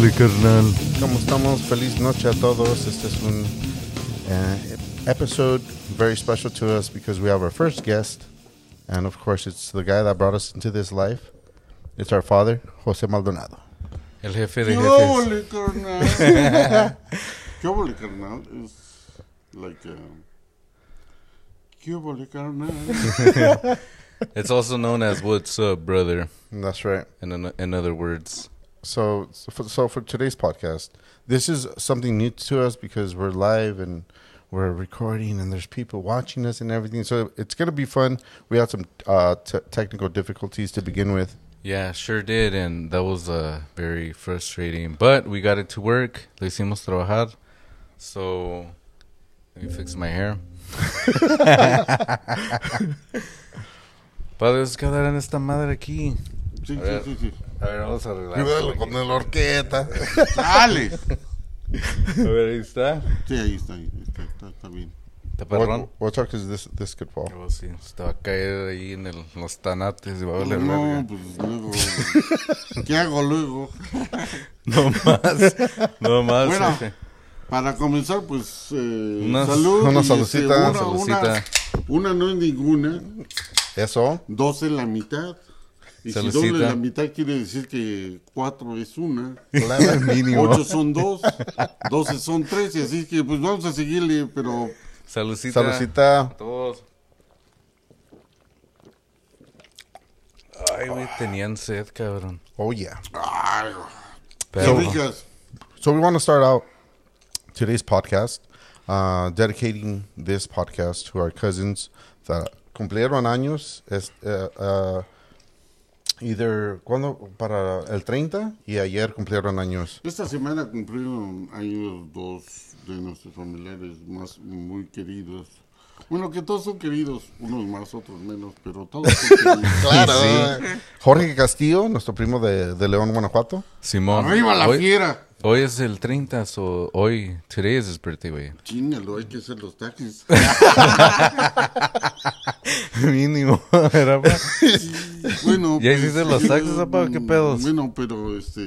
¿Qué huele, carnal? ¿Cómo estamos? Feliz noche a todos. Este es un uh, episode very special to us because we have our first guest. And of course, it's the guy that brought us into this life. It's our father, Jose Maldonado. El jefe de ¿Qué jefes. óvole, carnal? ¿Qué óvole, carnal? It's like, um, ¿qué óvole, carnal? It's also known as "What's up, brother?" And that's right. In an- in other words, So, so for, so for today's podcast, this is something new to us because we're live and we're recording and there's people watching us and everything. So it's going to be fun. We had some uh, t- technical difficulties to begin with. yeah, sure did, and that was uh, very frustrating. But we got it to work. Le hicimos trabajar. So let me fix my hair. Padres que en esta madre aquí. A ver. vamos a arreglar. Con la horqueta. ¡Dale! A ver, ahí está. Sí, ahí está, ahí está, está, está bien. ¿Está perrón? What, what is this? This could fall. Oh, sí, se te va a caer ahí en, el, en los tanates y va a valer No, verga. pues luego, ¿qué hago luego? No más, no más. Bueno, jefe. para comenzar, pues, eh, Unas- salud. una y, salucita, una. Una, una no es ninguna, Eso. dos es la mitad. Y Salucita. si doble la mitad quiere decir que cuatro es una. Claro, mínimo. Ocho son dos, doce son tres, y así que pues vamos a seguirle, pero Salucita. Salucita. A todos. Ay, güey, tenían sed, cabrón. Oh, yeah. ay, Pero, ricas. So we want to start out today's podcast, uh, dedicating this podcast to our cousins that cumplieron años. Es, uh, uh, either cuando para el 30 y ayer cumplieron años. Esta semana cumplieron años dos de nuestros familiares más muy queridos. Bueno, que todos son queridos, unos más, otros menos, pero todos son queridos. Claro. Jorge Castillo, nuestro primo de, de León, Guanajuato. Simón. ¡Arriba la hoy, fiera! Hoy es el 30, so hoy, today is his birthday, güey. Chingalo, hay que hacer los taxis. Mínimo, era. Bueno, ¿Ya hiciste los taxis, eh, papá? ¿Qué pedos? Bueno, pero este,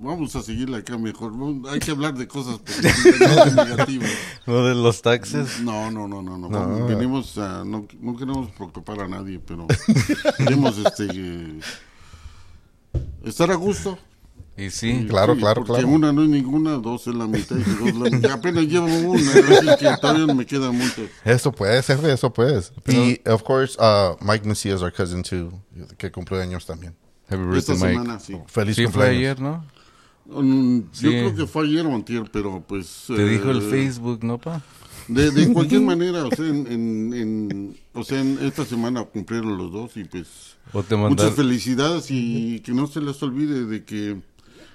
vamos a seguirle acá mejor. No, Hay que hablar de cosas positivas, no de negativas. Lo de los taxes. No, no, no, no, no. Vamos, venimos a, no, no queremos preocupar a nadie, pero queremos este eh, estar a gusto. Y sí, Claro, Sí, claro, porque claro. una no es ninguna, dos es la mitad y dos la mitad. Apenas llevo una, así que todavía me quedan muchas. Eso puede ser, eso puede. Y, of course, uh, Mike Mesías, our cousin, too, que cumple años también. happy Esta birthday, Mike. semana, sí. Feliz Sí, fue cumpleaños. ayer, ¿no? Mm, Yo creo que fue ayer o antier, pero pues... Te dijo el eh, Facebook, ¿no, pa? De, de cualquier manera, o sea, en, en, en- o sea, en esta semana cumplieron los dos y pues O te muchas felicidades y que no se les olvide de que...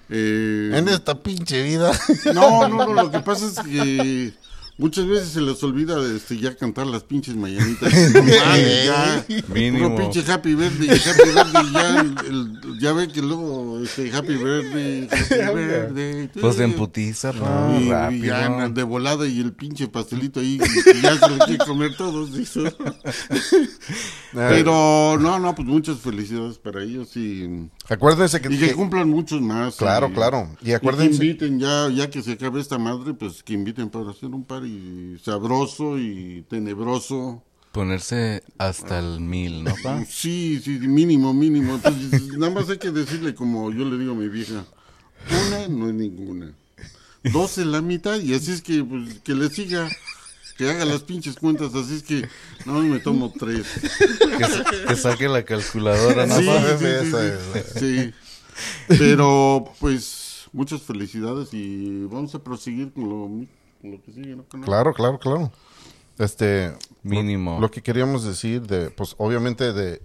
eh, En esta pinche vida. no, no, no, lo que pasa es que muchas veces se les olvida este, ya cantar las pinches mañanitas. No ya. Mínimo. Puro pinche Happy Birthday, Happy Birthday, ya, el- el- ya ve que luego este, Happy Birthday, Happy Birthday. Pues en putiza, pa. Y, y rápido. ya de volada y el pinche pastelito ahí, y ya se lo quiere comer todos. dice. Pero no, no, pues muchas felicidades para ellos y, Acuérdense que, y que que- cumplan muchos más. Claro, y- claro. Y y que acuérdense. inviten ya, ya que se acabe esta madre, pues que inviten para hacer un party sabroso y tenebroso. Ponerse hasta el mil, ¿no, pa? Sí, sí, mínimo, mínimo. Entonces, nada más hay que decirle como yo le digo a mi vieja, una no es ninguna. Dos es la mitad y así es que, pues, que le siga, que haga las pinches cuentas, así es que no me tomo tres. Que, sa- que saque la calculadora, ¿no, Sí, pa? sí, sí, sí. Pero, pues, muchas felicidades y vamos a proseguir con lo, lo que sigue, ¿no? Con- Claro, claro, claro. Este. Mínimo. Lo, lo que queríamos decir de, pues, obviamente de.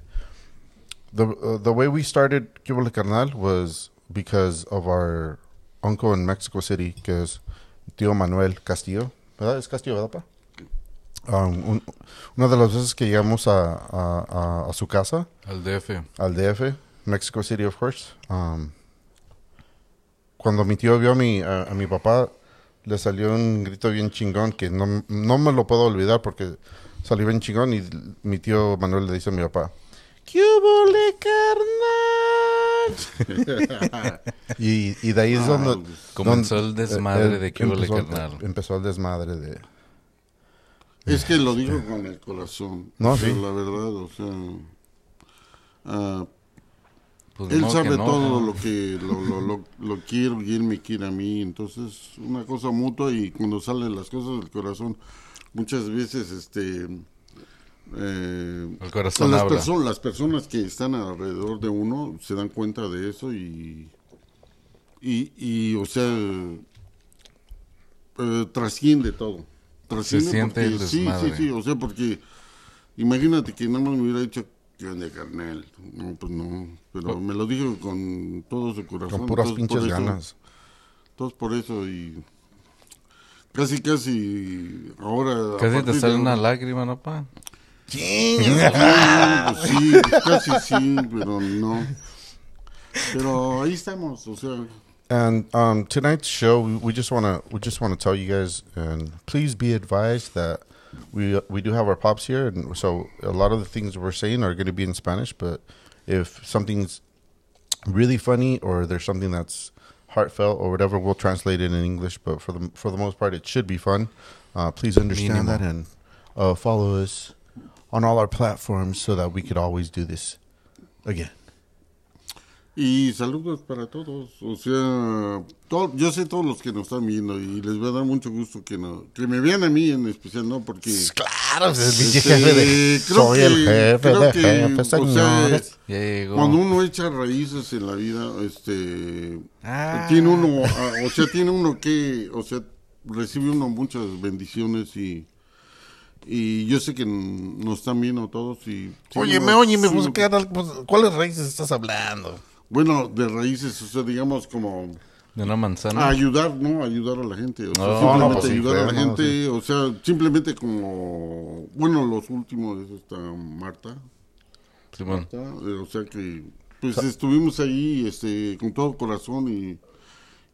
The, uh, the way we started Cubole Carnal was because of our uncle in Mexico City, que es tío Manuel Castillo. ¿Verdad? Es Castillo, ¿verdad, pa? Um, un- una de las veces que llegamos a, a, a- a su casa, Al DF. al DF, Mexico City, of course. Um, cuando mi tío vio a mi, a, a mi papá, le salió un grito bien chingón que no, no me lo puedo olvidar porque salió bien chingón y mi tío Manuel le dice a mi papá, ¿Qué hubo, le, Y, y de ahí es donde... Comenzó donde- el desmadre eh, de que hubo empezó, carnal. empezó el desmadre de... Es que lo digo con el corazón. No, sí. La verdad, o sea. ah, Pues él sabe no, todo ¿no? lo que lo, lo, lo, lo quiero y él me quiere a mí. Entonces, una cosa mutua y cuando salen las cosas del corazón, muchas veces, este. eh, El corazón las, habla. perso- las personas que están alrededor de uno se dan cuenta de eso y. Y, y o sea. eh, trasciende todo. Trasciende siente el porque- sí, sí, desmadre. sí, o sea, porque imagínate que nada más me hubiera dicho carnal. No, pues no, pero me lo dijo con todo su corazón. Con puras pinches eso- ganas. Entonces por eso y casi casi ahora Casi te de sale una ahora- lágrima, ¿no, pa? Sí, pues sí, casi sí, pero no. Pero ahí estamos, o sea, And um, tonight's show, we, we just wanna we just wanna tell you guys, and please be advised that we we do have our pops here, and so a lot of the things we're saying are going to be in Spanish. But if something's really funny or there's something that's heartfelt or whatever, we'll translate it in English. But for the for the most part, it should be fun. Uh, please understand that and uh, follow us on all our platforms so that we could always do this again. Y saludos para todos, o sea, yo sé todos los que nos están viendo y les va a dar mucho gusto que no, que me vean a mí en especial, ¿no? Porque Claro, Este, jefe de- creo soy que- el jefe creo de que, jefes, o sea. Cuando uno echa raíces en la vida, este, Ah. tiene uno, ah, o sea, tiene uno que, o sea, recibe uno muchas bendiciones y, y yo sé que nos están viendo todos y. sí, Óyeme, no, óyeme, sí, pues. Pues, ¿cuáles raíces estás hablando? Bueno, de raíces, o sea, digamos como De una manzana. a ayudar, ¿no? Ayudar a la gente, o sea, No, simplemente no, pues sí, ayudar a la gente, o sea, simplemente como, bueno, los últimos es esta Marta, Simón. Marta, eh, o sea que, pues estuvimos ahí, este, con todo corazón y,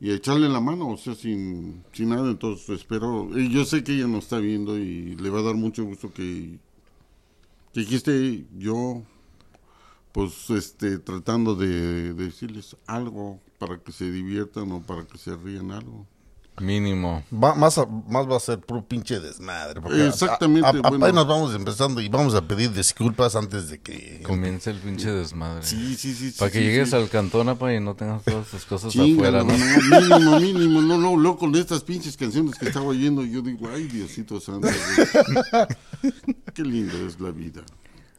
y a echarle la mano, o sea, sin, sin nada, entonces espero, yo sé que ella nos está viendo y le va a dar mucho gusto que, que esté yo, pues, este, tratando de, de decirles algo para que se diviertan o para que se rían algo. Mínimo. Va- más, a- más va a ser puro pinche desmadre. porque Exactamente, a- a- bueno. Apenas vamos empezando y vamos a pedir disculpas antes de que... Comienza el pinche desmadre. Sí, sí, sí. Para sí, que sí, llegues sí. al cantón, apa, y no tengas todas tus cosas afuera, ¿no? no, mínimo, mínimo, no, no, loco, con estas pinches canciones que estaba oyendo, yo digo, ay, Diosito santo, qué lindo es la vida.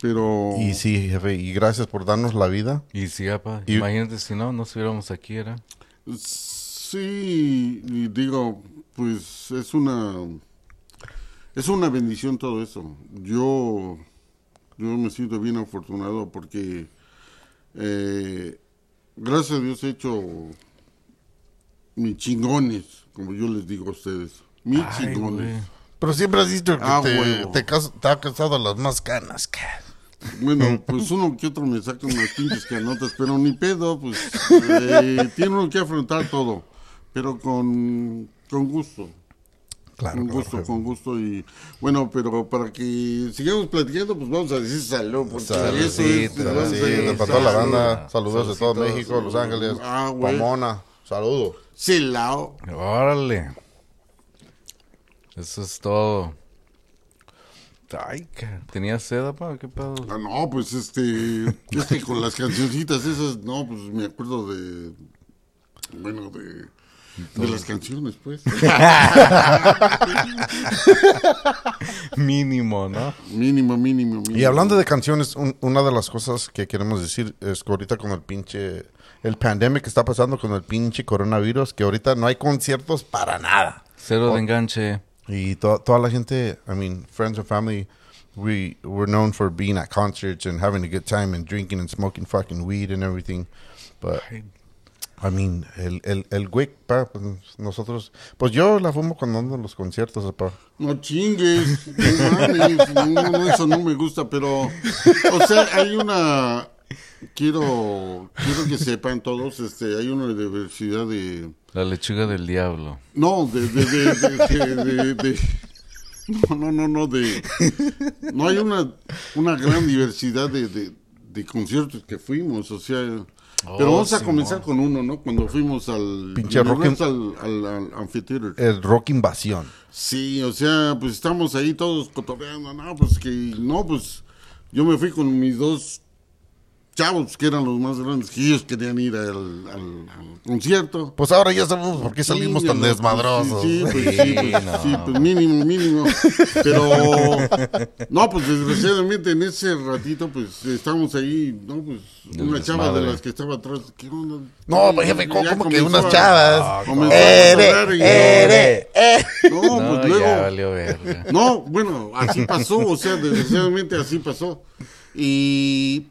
Pero, Y sí, jefe, y gracias por darnos la vida. Y sí, apa. Y- Imagínate si no, no estuviéramos aquí, ¿era? sí, y digo, pues es una, es una bendición todo eso. Yo, yo me siento bien afortunado porque, eh, gracias a Dios he hecho mis chingones, como yo les digo a ustedes, mis Ay, chingones. güey. Pero siempre has dicho que Ah, te, te, te ha cansado las más canas. ca- Bueno, pues uno que otro me saca unas pinches canotas, pero ni pedo, pues eh, tiene uno que afrontar todo, pero con, con gusto, Claro, con gusto, con gusto y bueno, pero para que sigamos platicando, pues vamos a decir salud, porque eso es, Sí, para toda la salud. banda. Saludos de todo. México, Los Ángeles, Ah. Pomona. Saludos. Silao. Órale. Eso es todo. Ay, ¿tenía sed, apa? ¿Qué pedo? Ah, no, pues este, es que con las cancioncitas esas, no, pues me acuerdo de, bueno, de, de las canciones, pues. Mínimo, ¿no? Mínimo, mínimo, mínimo. Y hablando de canciones, un- una de las cosas que queremos decir es que ahorita con el pinche, el pandemic que está pasando con el pinche coronavirus, que ahorita no hay conciertos para nada. Cero de enganche. Y to- toda la gente, I mean, friends and family, we we're known for being at concerts and having a good time and drinking and smoking fucking weed and everything. But, I mean, el, el, el wick, pa, pues, nosotros, pues yo la fumo cuando ando en los conciertos, pa. No chingues, no, no, eso no me gusta, pero, o sea, hay una, quiero, quiero que sepan todos, este, hay una diversidad de, La lechuga del diablo. no, de, de, de, de, de- de- de- no, no, no, no, de, no hay una, una gran diversidad de, de, de conciertos que fuimos, o sea, Pero Oh, vamos a comenzar con uno, ¿no? Cuando fuimos al Pinche Rocky- Universal, al, al Amphitheater. El Rock Invasión. Sí, o sea, pues estamos ahí todos cotorreando, no, pues que, no, pues yo me fui con mis dos chavos que eran los más grandes, que ellos querían ir al, al- al concierto. Pues ahora ya sabemos por qué salimos Sí, tan no, desmadrosos. Sí, sí, pues, Sí, sí, pues, no. sí, pues, mínimo, mínimo. Pero, no, pues desgraciadamente en ese ratito, pues estábamos ahí, no, pues una chava de las que estaba atrás, ¿qué onda? No, Ya jefe, ¿cómo, cómo que unas chavas? a Ere, bailar y- ere, eh. No, No, pues luego. ya valió verga. No, bueno, así pasó, o sea, desgraciadamente así pasó. Y,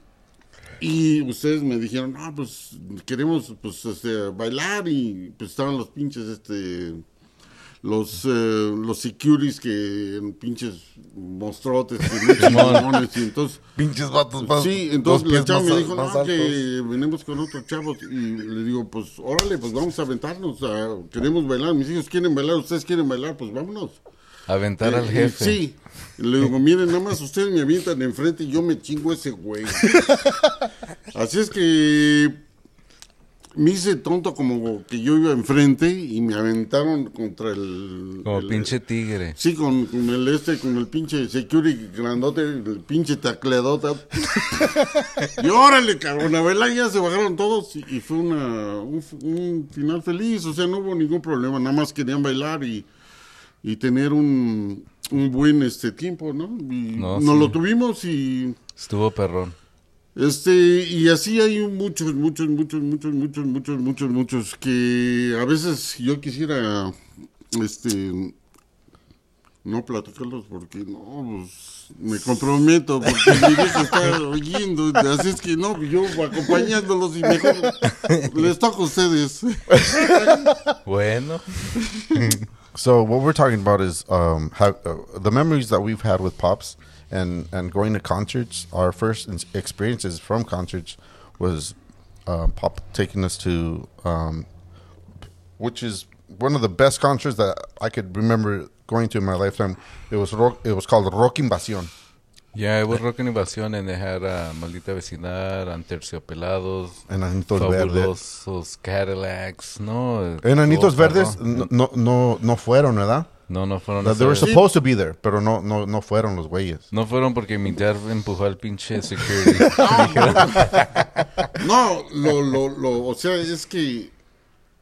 y ustedes me dijeron, no, pues queremos pues este, bailar y pues estaban los pinches, este, los, eh, los securities que pinches muchos mamones, y entonces... Pinches vatos más. Sí, entonces la chava más me dijo, no, altos. que venimos con otros chavos. Y le digo, pues, órale, pues vamos a aventarnos. a- queremos bailar. Mis hijos quieren bailar, ustedes quieren bailar, pues vámonos. Aventar Eh, al jefe. Sí. Le digo, miren, nada más ustedes me avientan enfrente y yo me chingo ese güey. Así es que me hice tonto como que yo iba enfrente y me aventaron contra el... Como el- pinche tigre. Sí, con, con el este, con el pinche security grandote, el pinche tacleadota. y órale, cabrón, a bailar ya se bajaron todos y, y fue una, un, un final feliz, o sea, no hubo ningún problema, nada más querían bailar y, y tener un, un buen este tiempo, ¿no? Y No, nos sí. lo tuvimos y Estuvo perrón. este, y así hay muchos, muchos, muchos, muchos, muchos, muchos, muchos, muchos, que a veces yo quisiera, este, no platicarlos porque no, pues, me comprometo, porque mi vieja está oyendo, así es que no, yo acompañándolos y mejor les toca a ustedes. Bueno. So what we're talking about is um, how, uh, the memories that we've had with pops and and going to concerts. Our first experiences from concerts was um, pop taking us to, um, which is one of the best concerts that I could remember going to in my lifetime. It was it was called Rock Invasion. Yeah, it was Rock Invasión and they had uh, Maldita Vecindad, Anterciopelados, Enanitos Verdes. Fabulosos Cadillacs, no. Enanitos Verdes no, no, no, no fueron, ¿verdad? No, no fueron. That they were supposed to be there, pero no, no, no fueron los güeyes. No fueron porque mi dad empujó al pinche security. No, lo, lo, lo, o sea, es que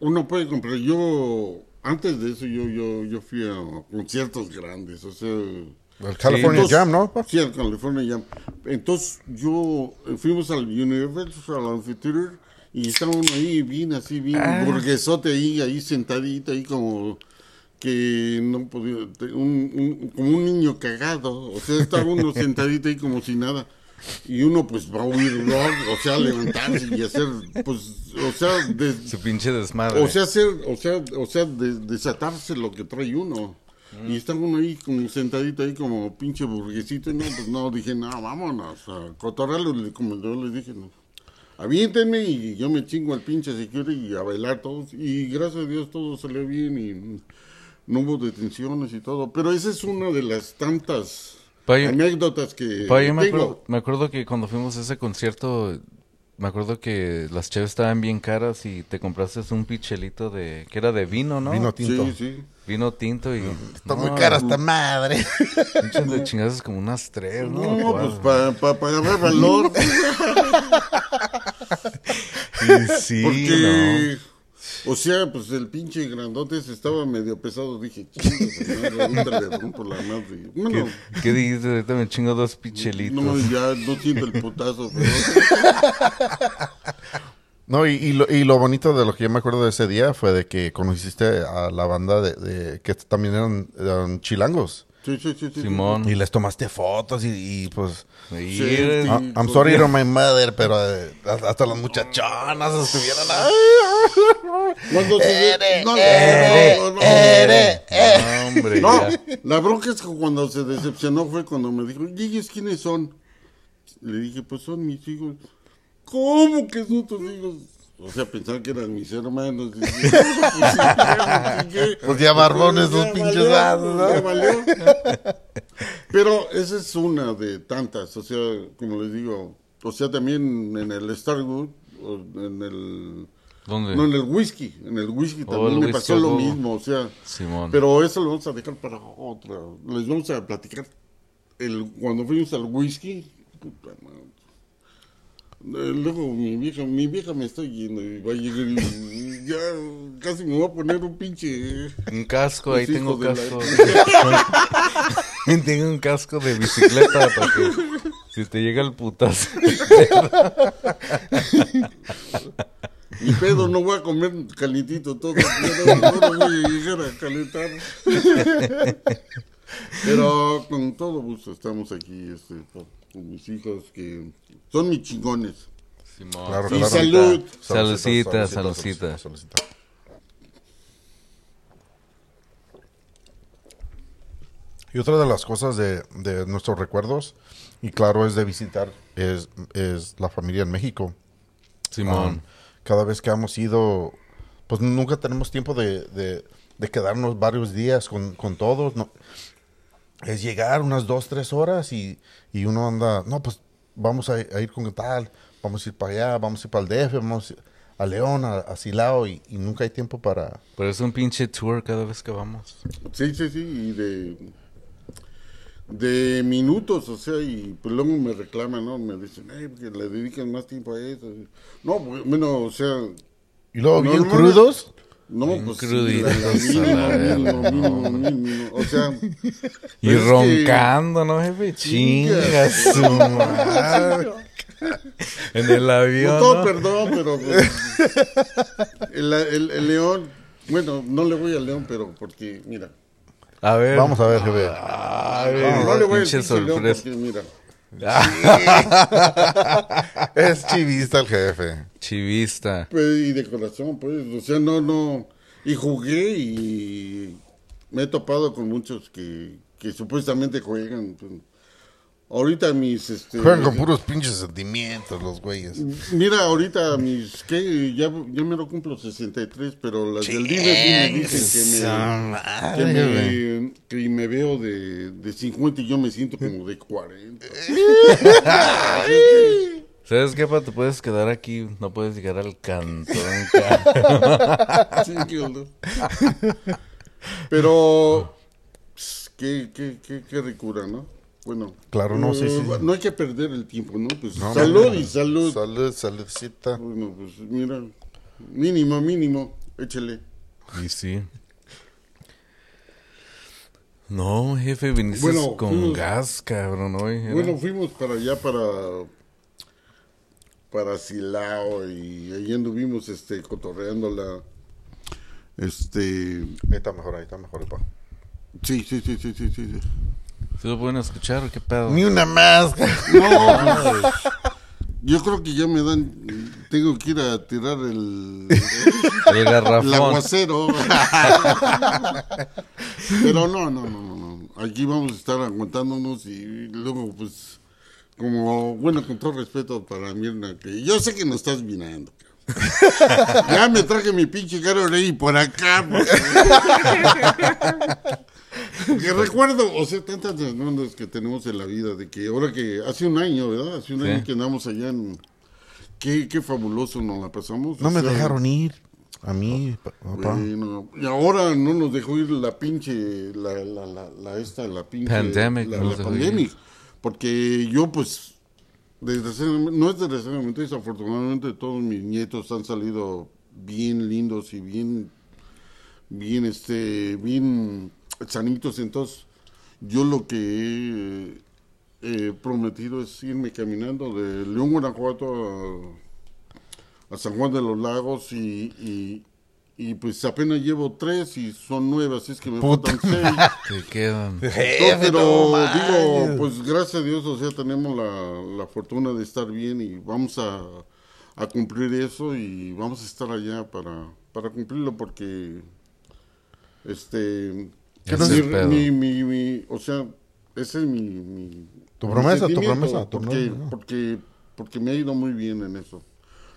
uno puede comprar. Yo, antes de eso, yo, yo, yo fui a conciertos grandes, o sea. El California entonces- Jam, ¿no? Sí, al California Jam. Entonces, yo eh, fuimos al Universal Amphitheater y estaba uno ahí bien así, bien Ah. burguesote ahí, ahí sentadito, ahí como que no podía, un, un- como un niño cagado, o sea, estaba uno sentadito ahí como si nada. Y uno pues va a oír rock, o sea, levantarse y hacer, pues, o sea, de- Su pinche desmadre. o sea, hacer, o sea, o sea, de- desatarse lo que trae uno. Y estaba uno ahí como sentadito ahí como pinche burguesito y no, pues no, dije, no, vámonos a cotorrearlo, le- como yo les dije, no. Aviéntenme y yo me chingo al pinche security y a bailar todos. Y gracias a Dios todo salió bien y no hubo detenciones y todo. Pero esa es una de las tantas Pa, yo- anécdotas que pa, yo me, tengo. acuerdo, me acuerdo que cuando fuimos a ese concierto, me acuerdo que las chaves estaban bien caras y te compraste un pichelito de, que era de vino, ¿no? Vino tinto. Sí, sí. Vino tinto y... Está muy no, cara esta madre. Pinches de chingadas como unas tres, ¿no? No, pues para pa, pa agarrar valor. sí, Porque, o sea, pues el pinche grandote se estaba medio pesado. Dije, chingas, ahorita le rompo la madre. Bueno, ¿Qué, qué dijiste? Ahorita me chingo dos pichelitos. no, ya no siento el putazo. Pero, No, y, y, lo, y lo bonito de lo que yo me acuerdo de ese día fue de que conociste a la banda de, de- que también eran, eran chilangos. sí, sí, sí, sí. Simón. Y les tomaste fotos y, y, pues... Sí, Sí, eres- sí. "Ah, I'm sorry to my mother, pero eh, hasta las muchachonas estuvieron... Hombre, No, la bronca es que cuando se decepcionó fue cuando me dijo, ¿y ellos quiénes son? Le dije, pues son mis hijos. ¿Cómo que son tus hijos? O sea, pensaban que eran mis hermanos. Y pues, ¿qué? Pues ya barbones, Ya los pinches vasos, ¿no? ya valió. Pero esa es una de tantas, o sea, como les digo, o sea, también en el Starwood, o en el, ¿Dónde? no, en el whisky, en el whisky Oh, también el me whisky pasó lo mismo, o sea, Simón. pero eso lo vamos a dejar para otra. Les vamos a platicar el cuando fuimos al whisky. Eh, Luego mi vieja, mi vieja me está yendo y va a llegar y ya casi me va a poner un pinche. Un casco, ahí tengo la- casco. tengo un casco de bicicleta para que si te llega el putazo. Mi pedo no voy a comer calientito todo. No, no voy a llegar a calentar. Pero con todo gusto estamos aquí este, mis hijos que son mis chingones. Simón. Claro, Y claro. salud. Saludcita, saludcita. saludcita. Y otra de las cosas de, de nuestros recuerdos, y claro, es de visitar, es, es la familia en México. Simón. Um, cada vez que hemos ido, pues nunca tenemos tiempo de, de- de quedarnos varios días con, con todos. No. Es llegar unas dos, tres horas y, y uno anda, no, pues vamos a, a ir con tal, vamos a ir para allá, vamos a ir para el DF, vamos a León, a, a Silao y, y nunca hay tiempo para... Pero es un pinche tour cada vez que vamos. Sí, sí, sí, y de, de minutos, o sea, y pues luego me reclaman, ¿no? Me dicen, ay, porque le dedican más tiempo a eso. No, pues, bueno, o sea, Y luego No, bien no. crudos. no, Bien pues cruditos o sea, Y roncando, ¿no, jefe? Chinga su madre. En el no avión. todo ¿no? perdón, pero pues, el, el, el león, bueno, no le voy al león, pero porque, mira, A ver. Vamos a ver, jefe. No, le voy al león porque, mira, Es chivista el jefe. Chivista. Pues, y de corazón, pues, o sea, no, no, y jugué y me he topado con muchos que, que supuestamente juegan. pues. Ahorita mis, este... Juegan con puros pinches sentimientos los güeyes. Mira, ahorita mis, que ya, ya me lo cumplo 63, pero las del Dime sí me dicen que me, que me, que me veo de, de 50 y yo me siento como de 40. ¿Sabes qué, pa? Te puedes quedar aquí. No puedes llegar al cantón. ca- Sí, qué onda. Pero, pss, qué, qué, qué, qué ricura, ¿no? Bueno. Claro, no, sí, sí, sí. No hay que perder el tiempo, ¿no? Pues No, salud no, y salud. Salud, saludcita. Bueno, pues mira, mínimo, mínimo, échale. Y sí. No, jefe, viniste Bueno, con fuimos- gas, cabrón, hoy. era- Bueno, fuimos para allá, para para Silao y ahí anduvimos este, cotorreando la... Este... Ahí está mejor, ahí está mejor, pa. Sí, sí, sí, sí, sí, sí. ¿Sí lo pueden escuchar o qué pedo? Ni una más. No, pues, yo creo que ya me dan... Tengo que ir a tirar el... El El garrafón. aguacero. Pero no, no, no, no, no. Aquí vamos a estar aguantándonos y luego, pues, como, bueno, con todo respeto para Mirna, que yo sé que nos estás mirando. cabrón. Ya me traje mi pinche caro rey por acá. porque- Que recuerdo, o sea, tantas demandas que tenemos en la vida, de que ahora que hace un año, ¿verdad? Hace un Sí. año que andamos allá en... Qué, qué fabuloso nos la pasamos. No o me sea, dejaron ir. A mí, pa- papá. Bueno, y ahora no nos dejó ir la pinche, la, la, la, la esta, la pinche... Pandemic, La, pandemic. Porque yo, pues, desgraciadamente, no es desgraciadamente, desafortunadamente todos mis nietos han salido bien lindos y bien, bien, este, bien sanitos. Entonces, yo lo que he eh, prometido es irme caminando de León, Guanajuato a, a San Juan de los Lagos y, y, y, pues apenas llevo tres y son nueve, así es que me Puta. faltan seis. Te quedan. Pero no digo, pues gracias a Dios, o sea, tenemos la, la fortuna de estar bien y vamos a, a cumplir eso y vamos a estar allá para, para cumplirlo porque, este, Ese es el pedo. mi, mi, mi- o sea, ese es mi, mi Tu mi promesa, tu promesa, tu porque, promesa. porque, porque me ha ido muy bien en eso.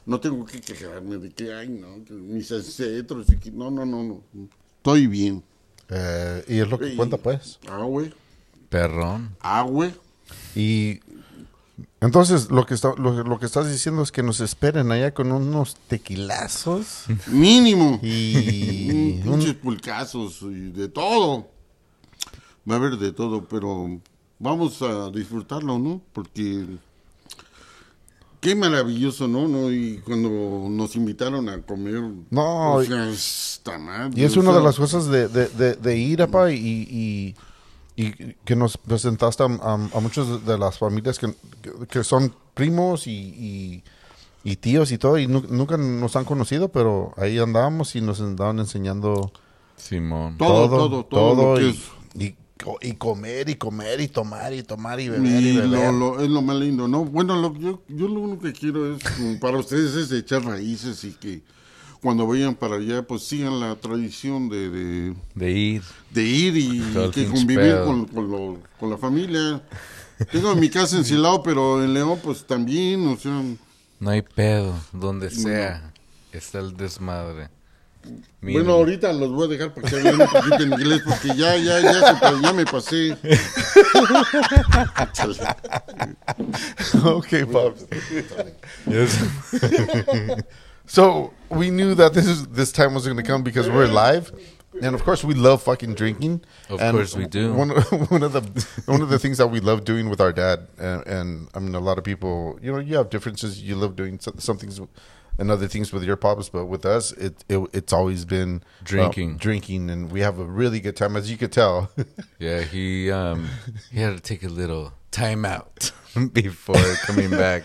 No tengo que quejarme de que, ay, no, que mis ancestros, y que, no, no, no, no, estoy bien. Eh, y es lo que cuenta, pues. Ah, güey, Perrón. ah, güey. Y Entonces, lo que, está, lo, lo que estás diciendo es que nos esperen allá con unos tequilazos Mínimo. y Pinches un- pulcazos y de todo. Va a haber de todo, pero vamos a disfrutarlo, ¿no? Porque qué maravilloso, ¿no? ¿no? Y cuando nos invitaron a comer. No, o sea, está mal. Y es o una de las cosas de, de, de, de ir, apa, y, y, y que nos presentaste a, a, a muchas de las familias que, que son primos y, y, y tíos y todo, y nu- nunca nos han conocido, pero ahí andábamos y nos andaban enseñando Simón. Todo, todo, todo lo que y, es. y, y comer y comer y tomar y tomar y beber y, Y beber. lo, lo- es lo más lindo, ¿no? Bueno, lo, yo, yo lo único que quiero es, para ustedes, es echar raíces y que cuando vayan para allá, pues sigan la tradición de, de, De ir. de ir y que convivir con, con, lo- con la familia. Tengo mi casa en Silao, pero en León, pues también, o sea, No hay pedo. Donde sea. Está el desmadre. Bueno, ahorita los voy a dejar para que hablen un poquito en inglés, porque ya, ya, ya, se ya me pasé. okay, Pops. So we knew that this is, this time was going to come because we're live, and of course we love fucking drinking. Of And course we do. One of, one of the one of the things that we love doing with our dad, and, and I mean a lot of people, you know, you have differences. You love doing some, some things and other things with your pops, but with us, it, it it's always been uh, Drinking. drinking, and we have a really good time, as you could tell. yeah, he um he had to take a little time out before coming back.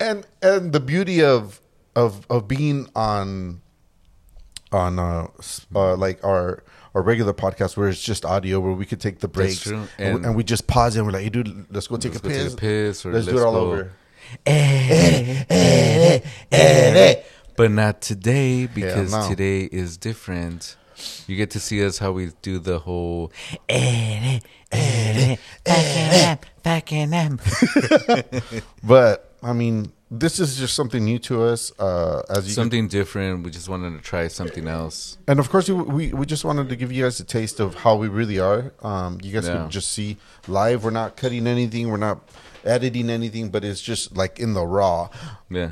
and and the beauty of of of being on on uh, uh like our our regular podcast where it's just audio where we could take the breaks true. and, we- And- and we just pause and we're like hey dude let's go take, Let's a, go take a piss. piss or let's, do let's it all go- over But not today because no. today is different. You get to see us how we do the whole but I mean this is just something new to us uh as you something different. We just wanted to try something else. and of course we, we we just wanted to give you guys a taste of how we really are um you guys Yeah. can just see live we're not cutting anything we're not editing anything but it's just like in the raw Yeah.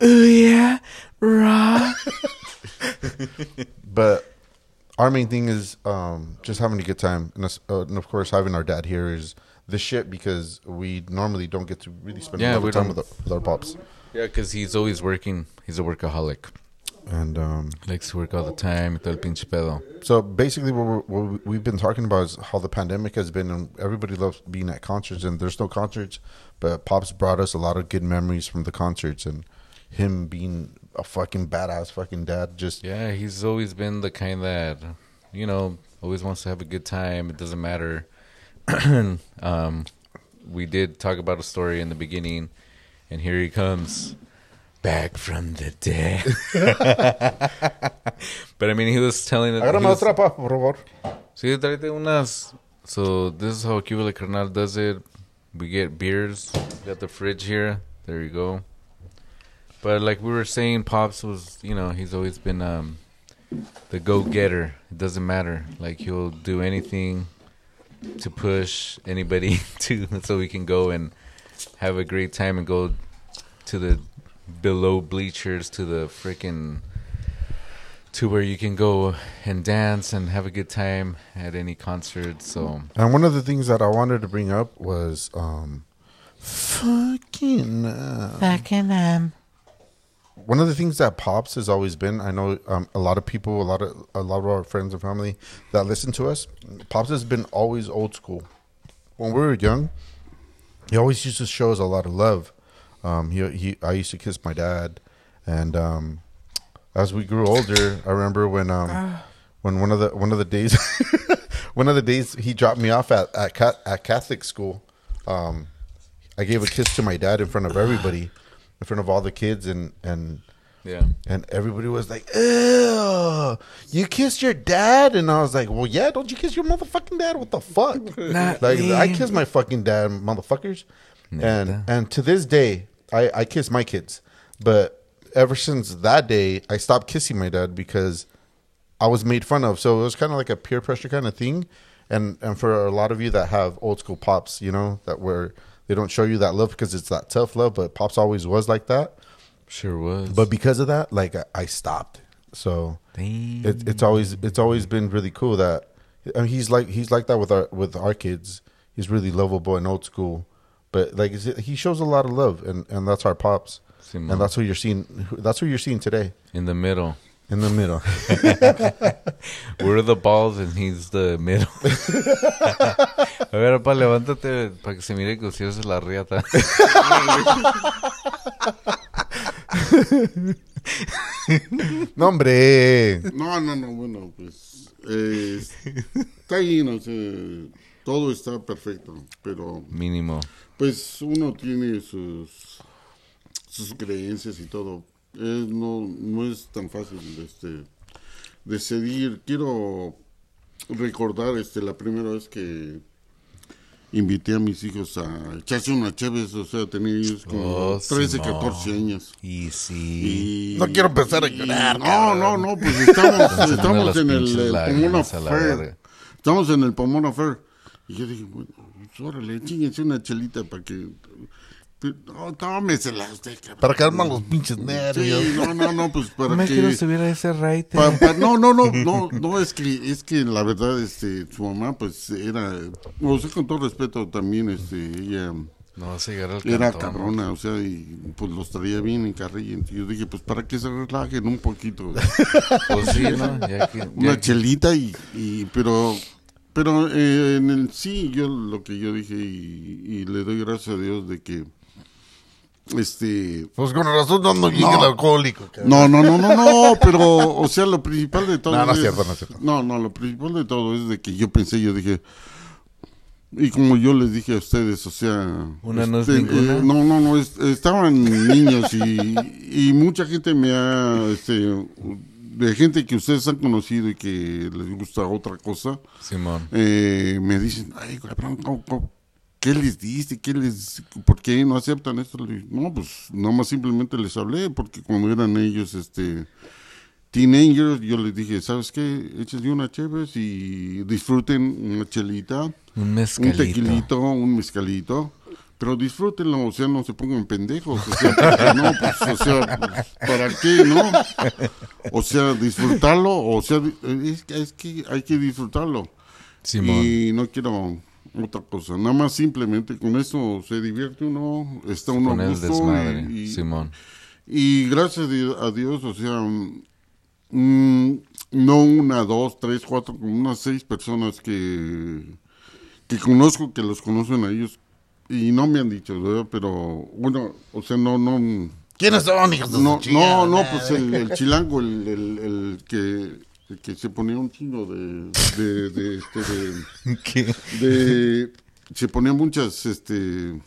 yeah, raw. but our main thing is um, just having a good time, and, uh, and of course having our dad here is the shit because we normally don't get to really spend Yeah, a lot of time with, our- with our pops. Yeah, because he's always working. He's a workaholic. And um, Likes to work all the time. todo el pinche pedo. so basically, what, what we've been talking about is how the pandemic has been, and everybody loves being at concerts, and there's no concerts, but pops brought us a lot of good memories from the concerts, and him being a fucking badass fucking dad. Just Yeah, he's always been the kind that, you know, always wants to have a good time. It doesn't matter. um, we did talk about a story in the beginning, and here he comes back from the dead. but I mean, he was telling it. he Agárrame was- otra, pa, por favor. Sí, tráete unas. So this is how Cuba Carnal does it. We get beers. Got the fridge here. There you go. But like we were saying, Pops was, you know, he's always been um the go-getter. It doesn't matter. Like he'll do anything to push anybody to so we can go and have a great time and go to the below bleachers to the freaking to where you can go and dance and have a good time at any concert. So And one of the things that I wanted to bring up was um fucking uh, fucking um one of the things that pops has always been i know um, a lot of people a lot of a lot of our friends and family that listen to us pops has been always old school. When we were young he always used to show us a lot of love. Um he, he i used to kiss my dad. And um as we grew older i remember when um when one of the one of the days one of the days he dropped me off at at, at catholic school um i gave a kiss to my dad in front of everybody in front of all the kids and and yeah. and everybody was like, "Ew, you kissed your dad?" And I was like, "Well, yeah, don't you kiss your motherfucking dad? What the fuck? Not like, me. I kiss my fucking dad, motherfuckers." And Neta. and to this day, I I kiss my kids, but ever since that day, I stopped kissing my dad because I was made fun of. So it was kind of like a peer pressure kind of thing. And and for a lot of you that have old school pops, you know, that were they don't show you that love because it's that tough love. But pops always was like that. Sure was. But because of that, like I, I stopped. So it, it's always it's always been really cool that I mean, he's like he's like that with our with our kids. He's really lovable and old school, but like he shows a lot of love, and and that's our pops, and that's who you're seeing. That's who you're seeing today in the middle. In the middle. We're the balls and he's the middle. A ver, papá, levántate para que se mire que usted es la riata. no hombre, No, no, no, bueno, pues eh, está bien, o sea, todo está perfecto, pero Mínimo. pues uno tiene sus sus creencias y todo. Eh, no, no es tan fácil este decidir. Quiero recordar este la primera vez que invité a mis hijos a echarse una chévez, o sea, tenía ellos como Oh, 13, Simón. 14 años. Y sí. Y- No quiero empezar a llorar, No, cabrón. no, no, pues estamos, estamos en el, el Pomona Fair. Estamos en el Pomona Fair. Y yo dije, bueno, pues, órale, chinguense una chelita para que... No, tómesela usted, cabrón. para calmar los pinches nervios. Sí, no, no, no, pues para Me que... quiero subir a ese raite. pa- pa- no, no, no, no, no, es que, es que la verdad, este, su mamá, pues, era, o sea, con todo respeto también, este, ella No vas a llegar al era cantón. cabrona, o sea, y pues los traía bien en carrilla. Entonces yo dije, pues, para que se relajen un poquito. Pues sí, ¿no? Ya que, ya una que- chelita y, y pero pero eh, en el sí yo lo que yo dije y, y le doy gracias a Dios de que este Pues con razón no ando bien el alcohólico. cabrón. no no no no no pero o sea lo principal de todo No, no es es- cierto, no es cierto. no no lo principal de todo es de que yo pensé yo dije y como yo les dije a ustedes, o sea... Una no es este, ninguna. eh, no, no, no, es- estaban niños y, y mucha gente me ha, este, de gente que ustedes han conocido y que les gusta otra cosa, Simón. eh, me dicen, ay, cabrón, ¿cómo- cómo- ¿qué les diste? ¿Qué les, ¿Por qué no aceptan esto? No, pues nada más simplemente les hablé, porque cuando eran ellos, este, teenagers, yo les dije, ¿sabes qué? Échense una chévere y disfruten una chelita, Un un mezcalito. tequilito, un mezcalito. Pero disfrútenlo, o sea, no se pongan pendejos, o sea, no, pues, o sea, pues, ¿para qué, no? O sea, disfrutarlo, o sea, es, que- es que hay que disfrutarlo. Simón. Y no quiero otra cosa, nada más simplemente con eso se divierte uno, está uno Con a el desmadre. y, y- Simón. y gracias a Dios, o sea, mm, no una, dos, tres, cuatro, como unas seis personas que, que conozco, que los conocen a ellos, y no me han dicho, ¿verdad? pero bueno, o sea, no, no, ¿Quiénes son, hijos de no, no, no, pues el, el chilango, el, el, el que, que se ponía un chingo de, de, de, este, de, ¿Qué? de se ponían muchas este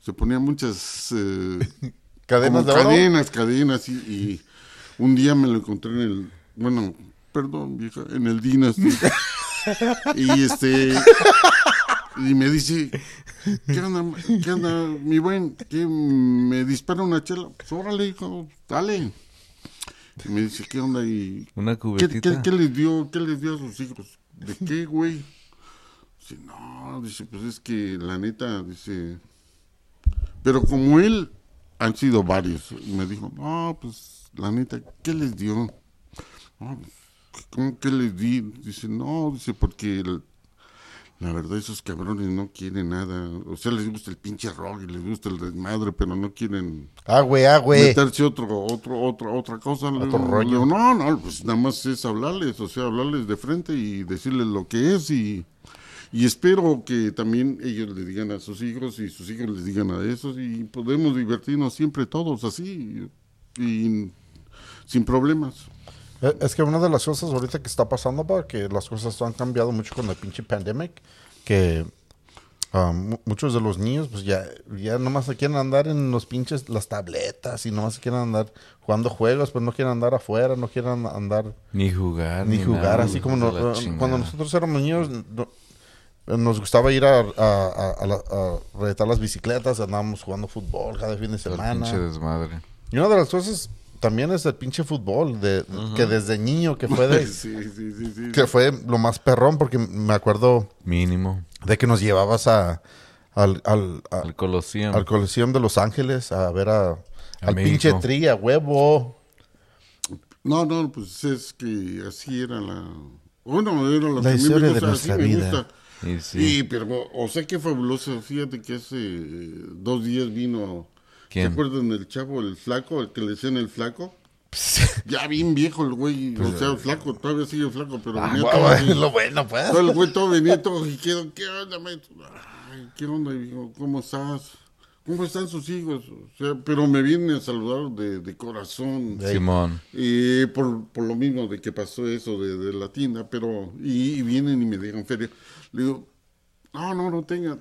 se ponían muchas eh, ¿Cadenas de cadenas cadenas y, y un día me lo encontré en el bueno perdón vieja en el Dynasty y este y me dice ¿qué onda, qué onda mi buen? ¿Qué, me dispara una chela? Pues órale, hijo, dale. Y me dice, ¿qué onda? Y Una ¿Qué, cubetita. qué, qué les dio, ¿Qué les dio a sus hijos? ¿De qué, güey? Dice, no, dice, pues es que la neta, dice, pero como él, han sido varios. Y me dijo, no, pues la neta, ¿qué les dio? No, pues, ¿Cómo que les di? Dice, no, dice, porque el- la verdad esos cabrones no quieren nada. O sea, les gusta el pinche rock y les gusta el desmadre, pero no quieren Ah, güey, ah, güey. meterse otro, otro, otra, otra cosa. Otro rollo. le no, no, pues nada más es hablarles, o sea, hablarles de frente y decirles lo que es y, y espero que también ellos le digan a sus hijos y sus hijos les digan a esos y podemos divertirnos siempre todos así y sin problemas. Eh, Es que una de las cosas ahorita que está pasando, pa, que las cosas han cambiado mucho con el pinche pandemic, que mu- muchos de los niños, pues ya, ya nomás se quieren andar en los pinches, las tabletas y nomás se quieren andar jugando juegos, pues no quieren andar afuera, no quieren andar Ni jugar. ni jugar, nada, así como de no- cuando nosotros éramos niños, no- nos gustaba ir a, a, a, a las bicicletas, andábamos jugando fútbol cada fin de semana. pinche desmadre. Y una de las cosas también es el pinche fútbol, de, que desde niño que fue de, Sí, sí, sí, sí. que fue lo más perrón, porque me acuerdo Mínimo. de que nos llevabas a, al, al, a- Al Colosseum. al Coliseum de Los Ángeles a ver a, al México. pinche tri a huevo. No, no, pues es que así era la... Bueno, era La que a mí historia de nuestra así me vida. Y sí. Y, pero, o sea, qué fabuloso. Fíjate que hace dos días vino... ¿Quién? ¿Se acuerdan del chavo, el flaco, el que le decían el flaco? Ya bien viejo el güey, o sea, el flaco, todavía sigue flaco, pero Ah, venía huevo, todo lo bueno, pues. Todo el güey todo venía todo y quedó, ¿qué onda, maestro? Ay, ¿qué onda, hijo? ¿Cómo estás? ¿Cómo están sus hijos? O sea, pero me vienen a saludar de, de corazón. Simón. Y por, por lo mismo de que pasó eso de, de la tienda, pero, y, y vienen y me dejan feria. Le digo, no, no, no tenga.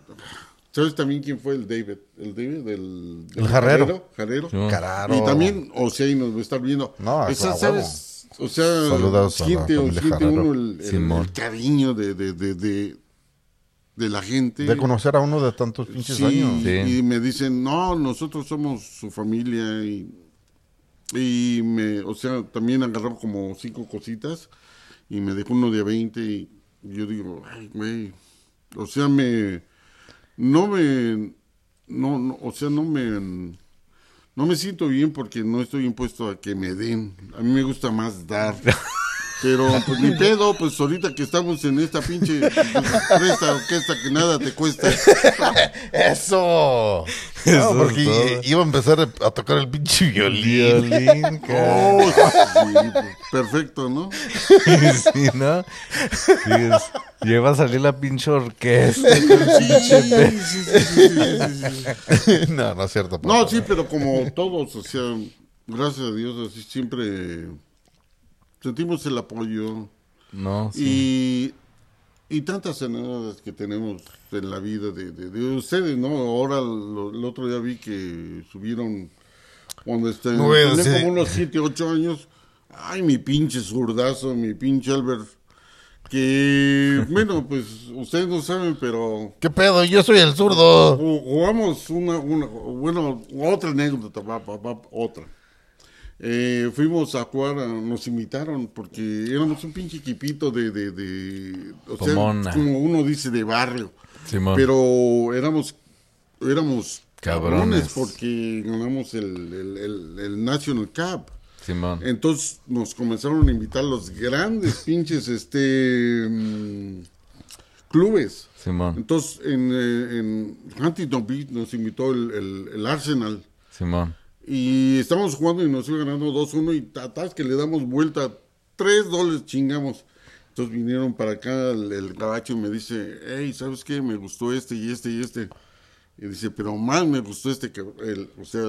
¿Sabes también quién fue el David? El David, del, del El jarrero. jarrero. Sí. Cararo. Y también, o sea, y nos va a estar viendo. No, Esa, a ¿sabes? O sea, Saludos a la siente, uno el, el- el cariño de, de, de, de, de la gente. De conocer a uno de tantos pinches Sí, años. Sí. y me dicen, no, nosotros somos su familia y, y me, o sea, también agarró como cinco cositas y me dejó uno de a 20 y yo digo, ay, güey, o sea, me, no me, no, no, o sea, no me, no me siento bien porque no estoy impuesto a que me den, a mí me gusta más dar. Pero pues ni pedo, pues ahorita que estamos en esta pinche pues, presta orquesta que nada te cuesta. ¡Eso! Eso No, porque todo. iba a empezar a tocar el pinche violín. Violín. Oh, sí, pues, perfecto, ¿no? sí, ¿no? Lleva a salir la pinche orquesta. Sí, no, no es cierto. No, sí, pero como todos, o sea, gracias a Dios, así siempre sentimos el apoyo No, sí. y, y tantas anécdotas que tenemos en la vida de, de, de ustedes, ¿no? Ahora, lo- el otro día vi que subieron cuando este, Güey, tenía sí. como unos 7, 8 años. Ay, mi pinche zurdazo, mi pinche Albert. Que, bueno, pues ustedes no saben, pero ¿Qué pedo? Yo soy el zurdo. Ju- Jugamos una, una, bueno, otra anécdota, va, va, otra. Eh, fuimos a jugar, nos invitaron porque éramos un pinche equipito de, de, de o sea, como uno dice, de barrio. Simón. Pero éramos, éramos Cabrones. cabrones porque ganamos el, el, el, el National Cup. Simón. Entonces nos comenzaron a invitar los grandes pinches este mm, clubes. Simón. Entonces, en, eh, en Huntington Beach nos invitó el, el- el Arsenal. Simón. Y estábamos jugando y nos iba ganando 2-1 y tatas que le damos vuelta. 3 dólares chingamos. Entonces vinieron para acá el, el gabacho y me dice, hey, ¿sabes qué? Me gustó este y este y este. Y dice, pero más me gustó este que el, o sea,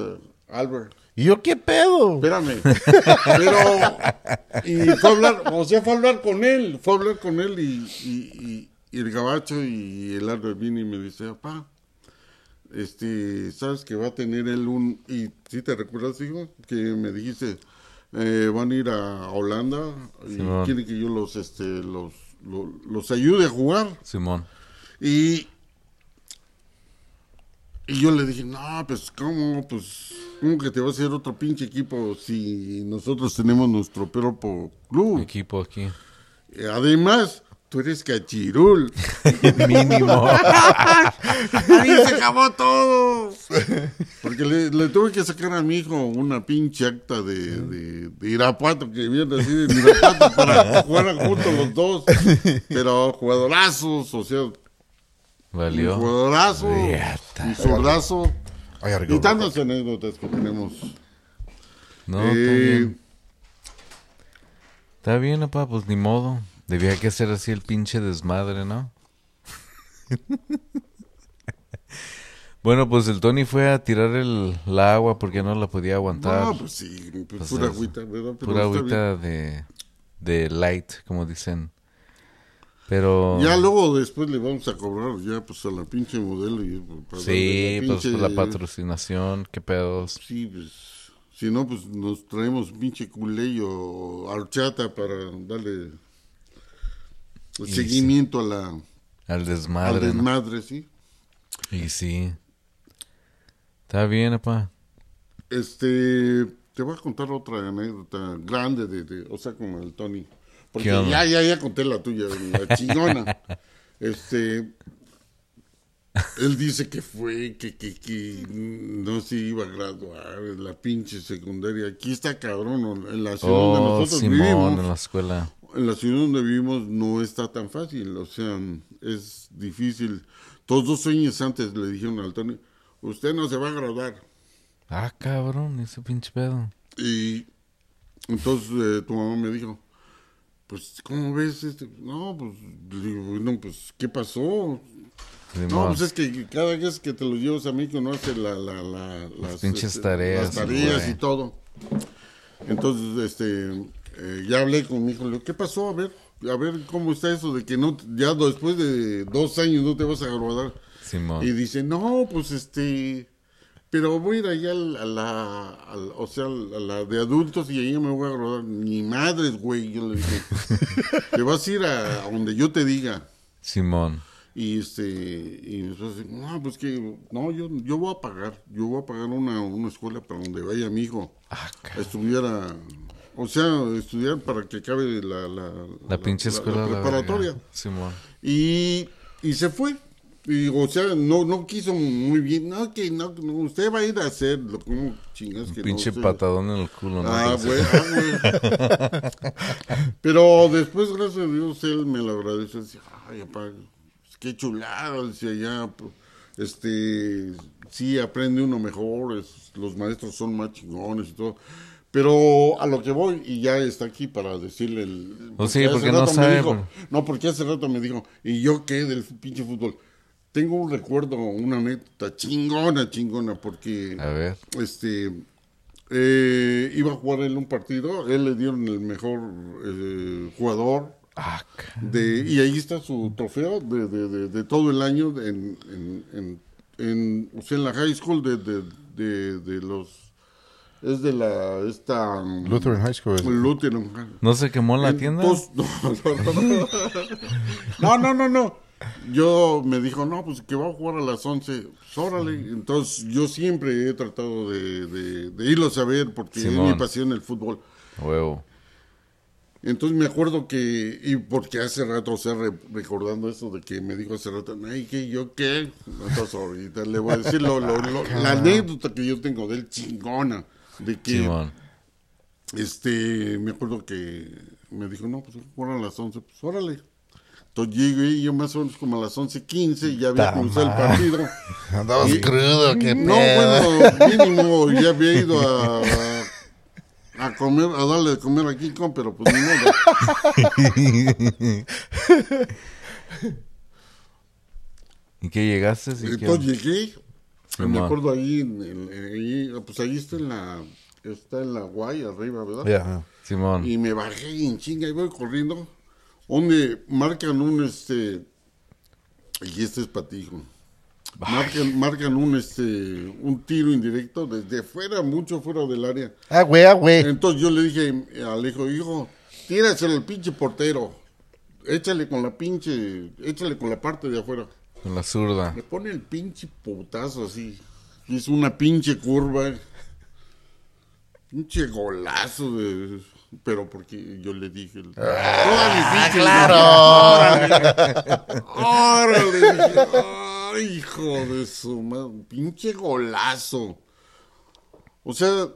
Albert. ¿Y yo qué pedo? Espérame. Pero, y fue a hablar, o sea, fue a hablar con él, fue a hablar con él y, y, y- y el gabacho y el árbol vino y me dice, papá, este, sabes que va a tener él un, y si te recuerdas, hijo, que me dijiste, eh, van a ir a Holanda y Simón. quieren que yo los, este, los, lo- los ayude a jugar. Simón. Y, y yo le dije, no, pues, ¿cómo? Pues, ¿cómo que te va a hacer otro pinche equipo si nosotros tenemos nuestro propio club? Equipo aquí. Y además, tú eres cachirul. Mínimo. Ahí se acabó todo. Porque le, le tuve que sacar a mi hijo una pinche acta de, de, de Irapuato, que viene así de Irapuato, para jugar juntos los dos. Pero jugadorazos, o sea, un Valió. jugadorazo Riata. y zurdazo. Y tantas anécdotas que tenemos. No, está Eh, bien. Está bien, papá, pues ni modo. Debía que hacer así el pinche desmadre, ¿no? bueno, pues el Tony fue a tirar el, la agua porque no la podía aguantar. No, pues sí, pues Pues pura agüita, ¿verdad? Pero Pura agüita de, de light, como dicen. Pero... Ya luego después le vamos a cobrar ya pues a la pinche modelo. Y, pues, para Sí, darle pues por la pinche- patrocinación, qué pedos. Sí, pues si no, pues nos traemos pinche culé o horchata para darle el seguimiento a la, Al al desmadre, ¿no? desmadre, ¿sí? Y sí. Está bien, papá. Este, te voy a contar otra anécdota grande de, de- o sea, como el Tony. Porque ya, ya, ya conté la tuya, la chingona. este, él dice que fue, que, que, que no se iba a graduar en la pinche secundaria. Aquí está cabrón, en la ciudad donde Oh, nosotros Simón, vivimos. en la escuela. La ciudad donde vivimos no está tan fácil, o sea, es difícil. Todos dos años antes le dijeron al Tony, usted no se va a graduar. Ah, cabrón, ese pinche pedo. Y entonces eh, tu mamá me dijo, pues, ¿cómo ves? Este? No, pues, digo, no, pues, ¿qué pasó? No, pues es que cada vez que te lo llevas a México no hace la, la, la- las, pinches este, tareas, las tareas güey. y todo. Entonces, este, eh, ya hablé con mi hijo, le digo, ¿qué pasó? A ver, a ver cómo está eso de que no, ya después de dos años no te vas a graduar. Simón. Y dice, no, pues este, pero voy a ir allá al- a la, al- o sea, a la de adultos y ahí me voy a graduar. Ni madres, güey, yo le dije, te vas a ir a, a donde yo te diga. Simón. Y este, y después, no, pues que, no, yo, yo voy a pagar, yo voy a pagar una, una escuela para donde vaya mi hijo Ah, a estudiar a, o sea, estudiar para que acabe la, la, la pinche escuela. la la preparatoria. Simón. Y, y se fue. Y, o sea, no, no quiso muy bien. No, que no, no, usted va a ir a hacerlo. ¿Cómo chingas que Pinche no? Patadón en el culo, ¿no? Ah, güey, ah. Pero después, gracias a Dios, él me lo agradeció. Decía, ay, papá, qué chulada. Decía, ya, pues, este, sí, aprende uno mejor. es- los maestros son más chingones y todo. Pero a lo que voy, y ya está aquí para decirle el... Oh, sí, hace porque no sabe, dijo- pero- no, porque hace rato me dijo, ¿y yo qué del pinche fútbol? Tengo un recuerdo, una anécdota chingona, chingona, porque A ver. este eh, iba a jugar él un partido, él le dieron el mejor eh, jugador Ah, de y ahí está su trofeo de, de, de, de todo el año en, en, en, en, o sea, en la high school de, de los es de la esta um, Lutheran High School. Lutheran. ¿No se quemó la tienda? Entonces, no, no, no, no, no, no, no. Yo me dijo, no, pues que va a jugar a las 11. Pues, órale. Entonces, yo siempre he tratado de, de, de irlos a ver porque es mi pasión el fútbol. Huevo. Entonces me acuerdo que, y porque hace rato, o sea, re- recordando eso de que me dijo hace rato, ay, que yo qué. Entonces ahorita le voy a decir lo- lo- lo- la anécdota que yo tengo de él chingona. De que, Simón. este, me acuerdo que me dijo, no, pues a las 11, pues órale. Entonces llegué yo más o menos como a las 11.15 y ya había comenzado el partido. Andabas Y- crudo, qué No, pedo. bueno, mínimo ya había ido a, a, comer, a darle de comer a King Kong, pero pues ni modo. ¿Y qué llegaste? ¿Y qué- Entonces llegué, me acuerdo ahí, en, en- ahí, pues ahí está en la, está en la guay arriba, ¿verdad? Ya. Simón. Y me bajé y en chinga y voy corriendo, donde marcan un, este, y este es patijo. Marcan, marcan un, este, un tiro indirecto desde fuera, mucho fuera del área. Ah, güey, ah, güey. Entonces yo le dije al hijo, hijo, tíraselo al pinche portero. Échale con la pinche, échale con la parte de afuera. Con la zurda. Me pone el pinche putazo así. Hizo una pinche curva. Pinche golazo de... Pero porque yo le dije... Toda mi pinche ¡Órale! ¡Órale! Dije, ¡Ay, hijo de su madre! Pinche golazo. O sea,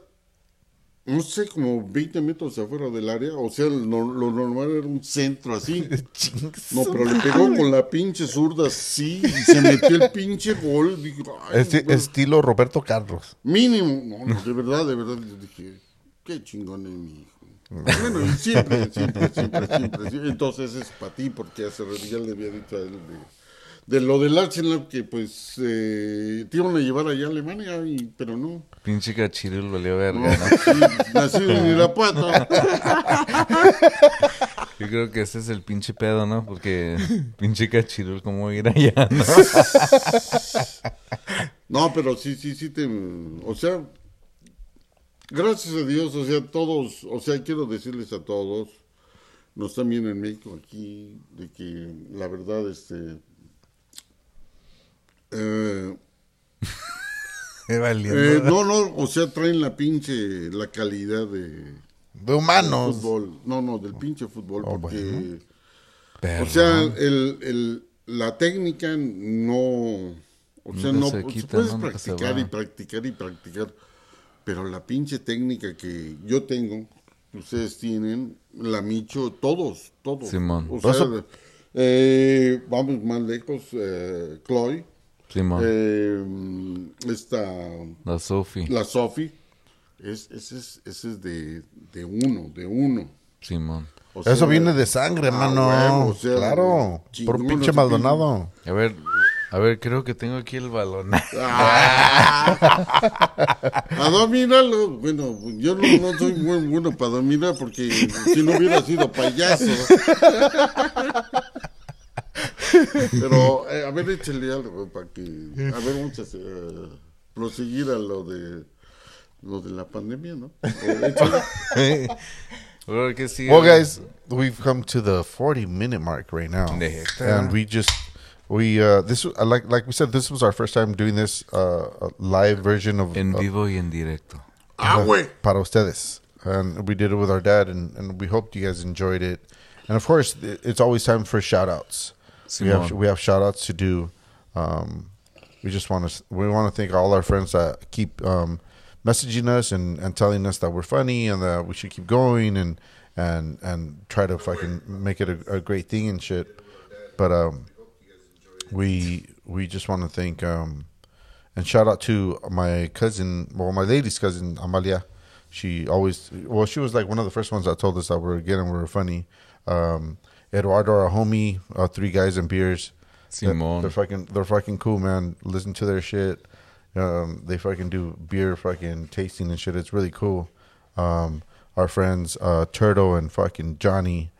no sé, como 20 metros afuera del área. O sea, lo, lo normal era un centro así. No, pero le pegó con la pinche zurda así y se metió el pinche gol. Dije, ay, Esti- güey, estilo Roberto Carlos. mínimo. No, no, de verdad, de verdad. Yo dije, qué chingón es mi hijo. Bueno, y siempre, siempre, siempre, siempre, siempre. Entonces es para ti, porque hace ya le había dicho a él de, de lo del Arsenal, que pues eh, te iban a llevar allá a Alemania, y, pero no. Pinche cachirul valió verga, ¿no? sí, nacido en Irapuato. Yo creo que ese es el pinche pedo, ¿no? Porque pinche cachirul, ¿cómo ir allá, no? No, pero sí, sí, sí te... O sea, gracias a Dios, o sea, todos, o sea, quiero decirles a todos, nos están viendo en México aquí, de que la verdad, este... eh, eh, no, no, o sea, traen la pinche, la calidad de de humanos. fútbol. No, no, del pinche fútbol, Oh, porque... bueno. O sea, el, el, la técnica no, O sea, no, se pues, quita, puedes practicar y practicar y practicar. Pero la pinche técnica que yo tengo, ustedes tienen, la micho, todos, todos. Simón. O sea, Eso- eh, vamos más lejos, eh, Chloe, Simón. eh, esta, la Sophie. la Sophie, es, ese es, ese es de, de uno, de uno. Simón. O Eso sea, viene de sangre, ah, hermano. o sea, claro. Por pinche Maldonado. A ver, a ver, creo que tengo aquí el balón. A dominarlo, bueno, yo no, no soy muy bueno para dominar porque si no hubiera sido payaso. Pero, eh, a ver, échale algo para que, a ver, vamos a eh, proseguir a lo de, lo de la pandemia, ¿no? Eh, échale. Ahora que sigue. Well, guys, we've come to the 40 minute mark right now, and we just we uh this uh, like like we said this was our first time doing this uh a live version of, En of- vivo y en directo. Ah, güey. para ustedes, and we did it with our dad, and and we hope you guys enjoyed it, and of course it's always time for shout outs. We have we have shout outs to do. Um, we just want to we want to thank all our friends that keep um, messaging us and, and telling us that we're funny and that we should keep going and and and try to fucking make it a, a great thing and shit. But um, we we just want to thank um, and shout out to my cousin, well, my lady's cousin Amalia. She always well, she was like one of the first ones that told us that we're getting we were funny. Um, Eduardo, our homie, uh, three guys and beers. They're, Simón. they're fucking they're fucking cool, man. Listen to their shit. Um, they fucking do beer fucking tasting and shit. It's really cool. Um, our friends uh, Turtle and fucking Johnny,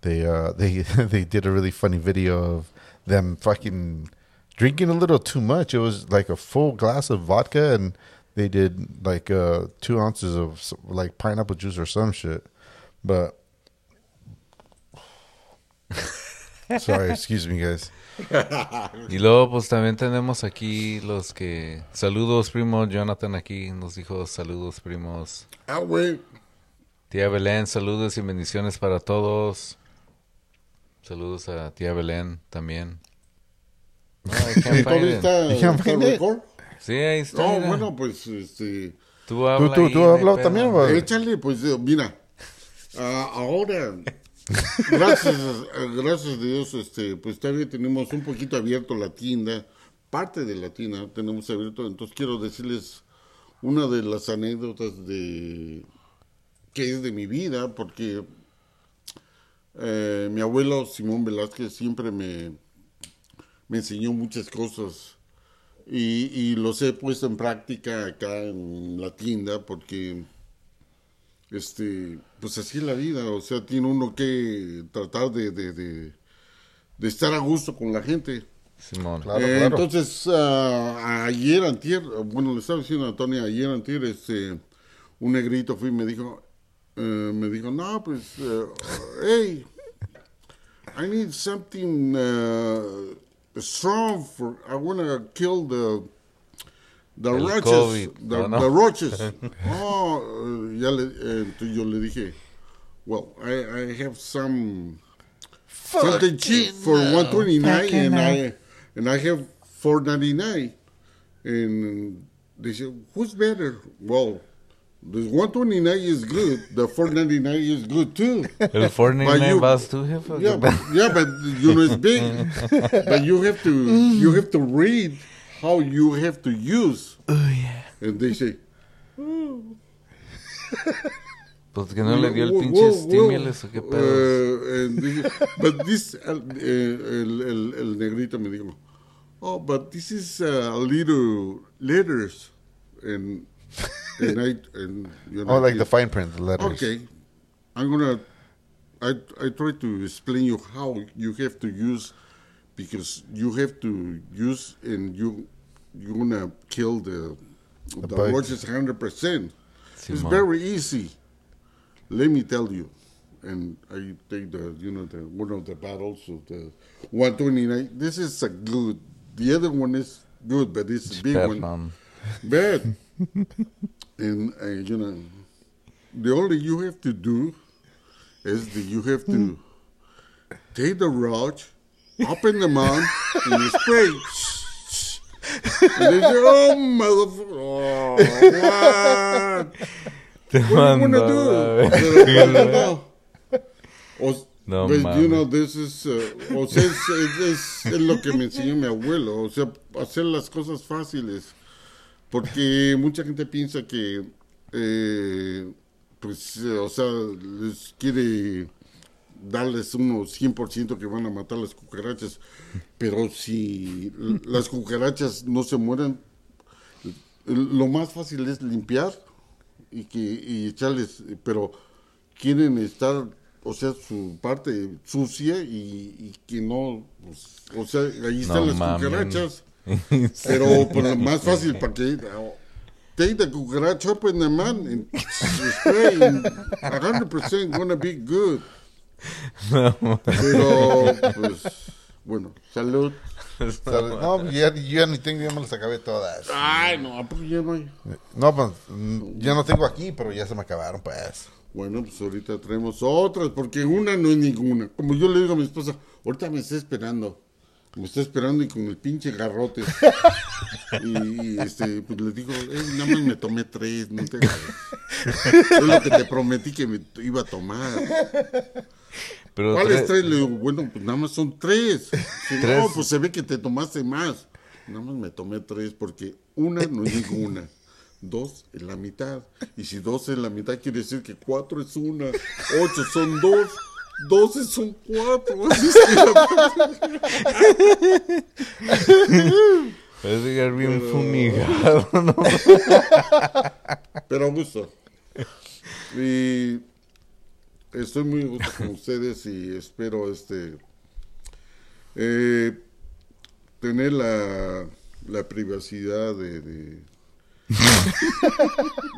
they uh, they they did a really funny video of them fucking drinking a little too much. It was like a full glass of vodka, and they did like uh, two ounces of like pineapple juice or some shit. But sorry, excuse me, guys. Y luego, pues también tenemos aquí los que. Saludos, primo. Jonathan aquí nos dijo saludos, primos. Ah, güey. Tía Belén, saludos y bendiciones para todos. Saludos a tía Belén también. No, I can't find ¿Todavía it. está, You can't está find it? record? Sí, ahí está. No, bueno, pues, este... Tú ¿Tú, habla tú, ahí, tú no has hay hablado pedo. también? Échale, pues, mira, ah, ahora, gracias, gracias a Dios, este, pues todavía tenemos un poquito abierto la tienda, parte de la tienda tenemos abierto, entonces quiero decirles una de las anécdotas de que es de mi vida, porque eh, mi abuelo Simón Velázquez siempre me, me enseñó muchas cosas y, y los he puesto en práctica acá en la tienda porque este pues así es la vida o sea tiene uno que tratar de, de, de, de estar a gusto con la gente Simón. Claro, Eh, claro. entonces ah, ayer antier bueno le estaba diciendo a Antonia ayer antier este un negrito fue y me dijo eh, me dijo no pues eh, hey I need something uh, strong for I wanna kill the the El roaches COVID, the, ¿o no? the roaches oh ya le eh, entonces yo le dije well I, I have some something cheap for 129 and I and I have 499 and they said who's better? Well the 129 is good. The 499 is good too. El Fortnite But you- vas yeah but, yeah but you know it's big. But you have to you have to read how you have to use and they say Pues que no le dio el pinche whoa, whoa. stimulus o qué pedo. This- but this, uh, el, el, el negrito me dijo, oh, but this is uh, little letters. And, and I, and, you know, Oh, like the fine print, the letters. Okay, I'm gonna. I I try to explain you how you have to use, because you have to use and you you're gonna kill the the, bugs. roaches hundred percent. It's very easy. Let me tell you, and I take the you know the one of the battles of the 129. This is a good. The other one is good, but it's a big one. Batman. Bad. and uh, you know, the only you have to do is that you have to take the rod, open the mouth, and you spray. Y le dije, oh, motherfucker. Oh, what? Te mando Pero. O, No mames. you know, this is, uh, o sea, es, es- es- lo que me enseñó mi abuelo. O sea, hacer las cosas fáciles. Porque mucha gente piensa que, eh, pues, o sea, les quiere darles unos 100% que van a matar las cucarachas. Pero si las cucarachas no se mueren, lo más fácil es limpiar y que y echarles, pero quieren estar, o sea, su parte sucia y, y que no, pues, o sea, ahí están No las cucarachas. Pero pues, más fácil para que take the cockroach up in the man and spray and 100% gonna be good. Pero pues bueno, salud. No, ya, yo ya ni tengo, ya me las acabé todas. Ay, no, pues ya no hay. No, pues mm, ya no tengo aquí, pero ya se me acabaron, pues. Bueno, pues ahorita traemos otras, porque una no es ninguna. Como yo le digo a mi esposa, ahorita me está esperando. Me está esperando y con el pinche garrote. y, este, pues le digo, "Eh, nada más me tomé tres, no te Es lo que te prometí que me iba a tomar. Pero ¿Cuáles tre- tres? Le digo, bueno, pues nada más son tres. Tres. No, pues se ve que te tomaste más. Nada más me tomé tres porque una no es ninguna. Dos es la mitad. Y si dos es la mitad, quiere decir que cuatro es una. Ocho son dos. Doce son cuatro. Así es que la- Puedes llegar bien Pero- fumigado, ¿no? Pero a gusto. Y estoy muy a gusto con ustedes y espero este eh, tener la, la privacidad de, de,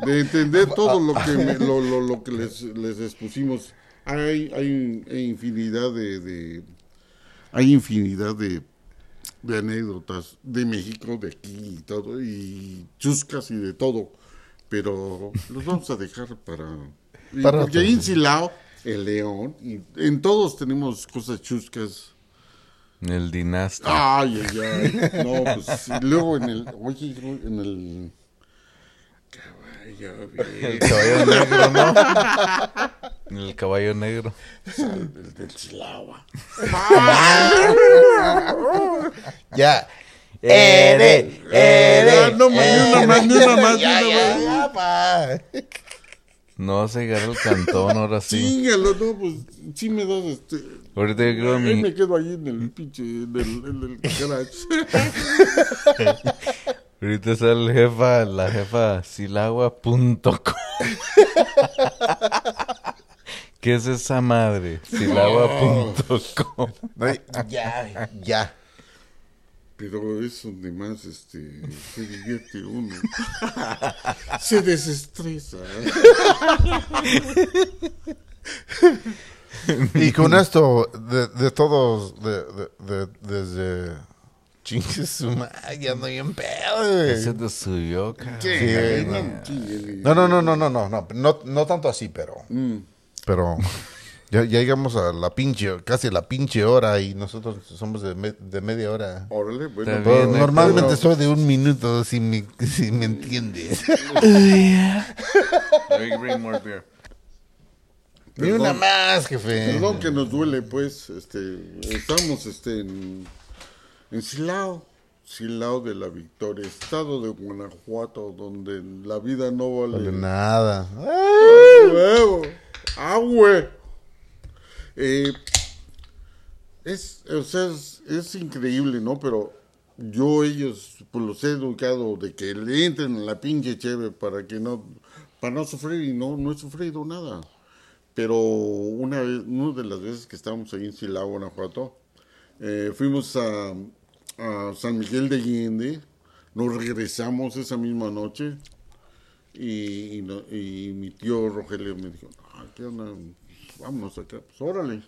de entender todo lo que me- lo, lo, lo que les, les expusimos. Hay, hay, hay infinidad de, de- hay infinidad de, de anécdotas de México, de aquí y todo, y chuscas y de todo. Pero los vamos a dejar para... Para porque ahí en Silao, el León, y en todos tenemos cosas chuscas. El dinasta. Ay, ay, ay. No, pues luego en el... Oye, en el... Caballo, El bien. caballo negro, ¿no? El caballo negro. El del. Ya. Ere, Ya, no más, ni una más, ni una más, ni Ya, una ya, más. ya, pa. No vas a llegar al cantón ahora sí. Chingalo, no, pues sí me das este... Ahorita yo creo mi, me quedo ahí en el pinche, en el, en el garage. ahorita sale el jefa, la jefa silagua.com. ¿Qué es esa madre? Silagua.com. Ay, Ya, ya. Pero es donde más este, se divierte uno. se desestresa. Y con esto, de, de todos, de, de, de- desde... Chingue su madre, ya ando bien pedo, Ese te subió, cara. Sí. No, no, no, no, no, no, no, no, no tanto así, pero... Mm. Pero ya, ya llegamos a la pinche, casi a la pinche hora y nosotros somos de, me- de media hora. Órale, bueno. Pero bien, normalmente pero- soy de un minuto, si me, si me entiendes. Let me bring more beer. Ni una más, jefe. Perdón que nos duele, pues, este, estamos, este, en, en Silao, Silao de la Victoria, estado de Guanajuato, donde la vida no vale Vale nada. Agua. Eh, es, o sea, es, increíble, ¿no? Pero yo ellos, pues los he educado de que le entren a la pinche cheve para que no, para no sufrir y no, no he sufrido nada. Pero una vez, una de las veces que estábamos ahí en Silao, Guanajuato, eh, fuimos a, San Miguel de Allende, nos regresamos esa misma noche y, y, no- y mi tío Rogelio me dijo, "Ah, ¿qué onda? Vámonos acá, pues órale.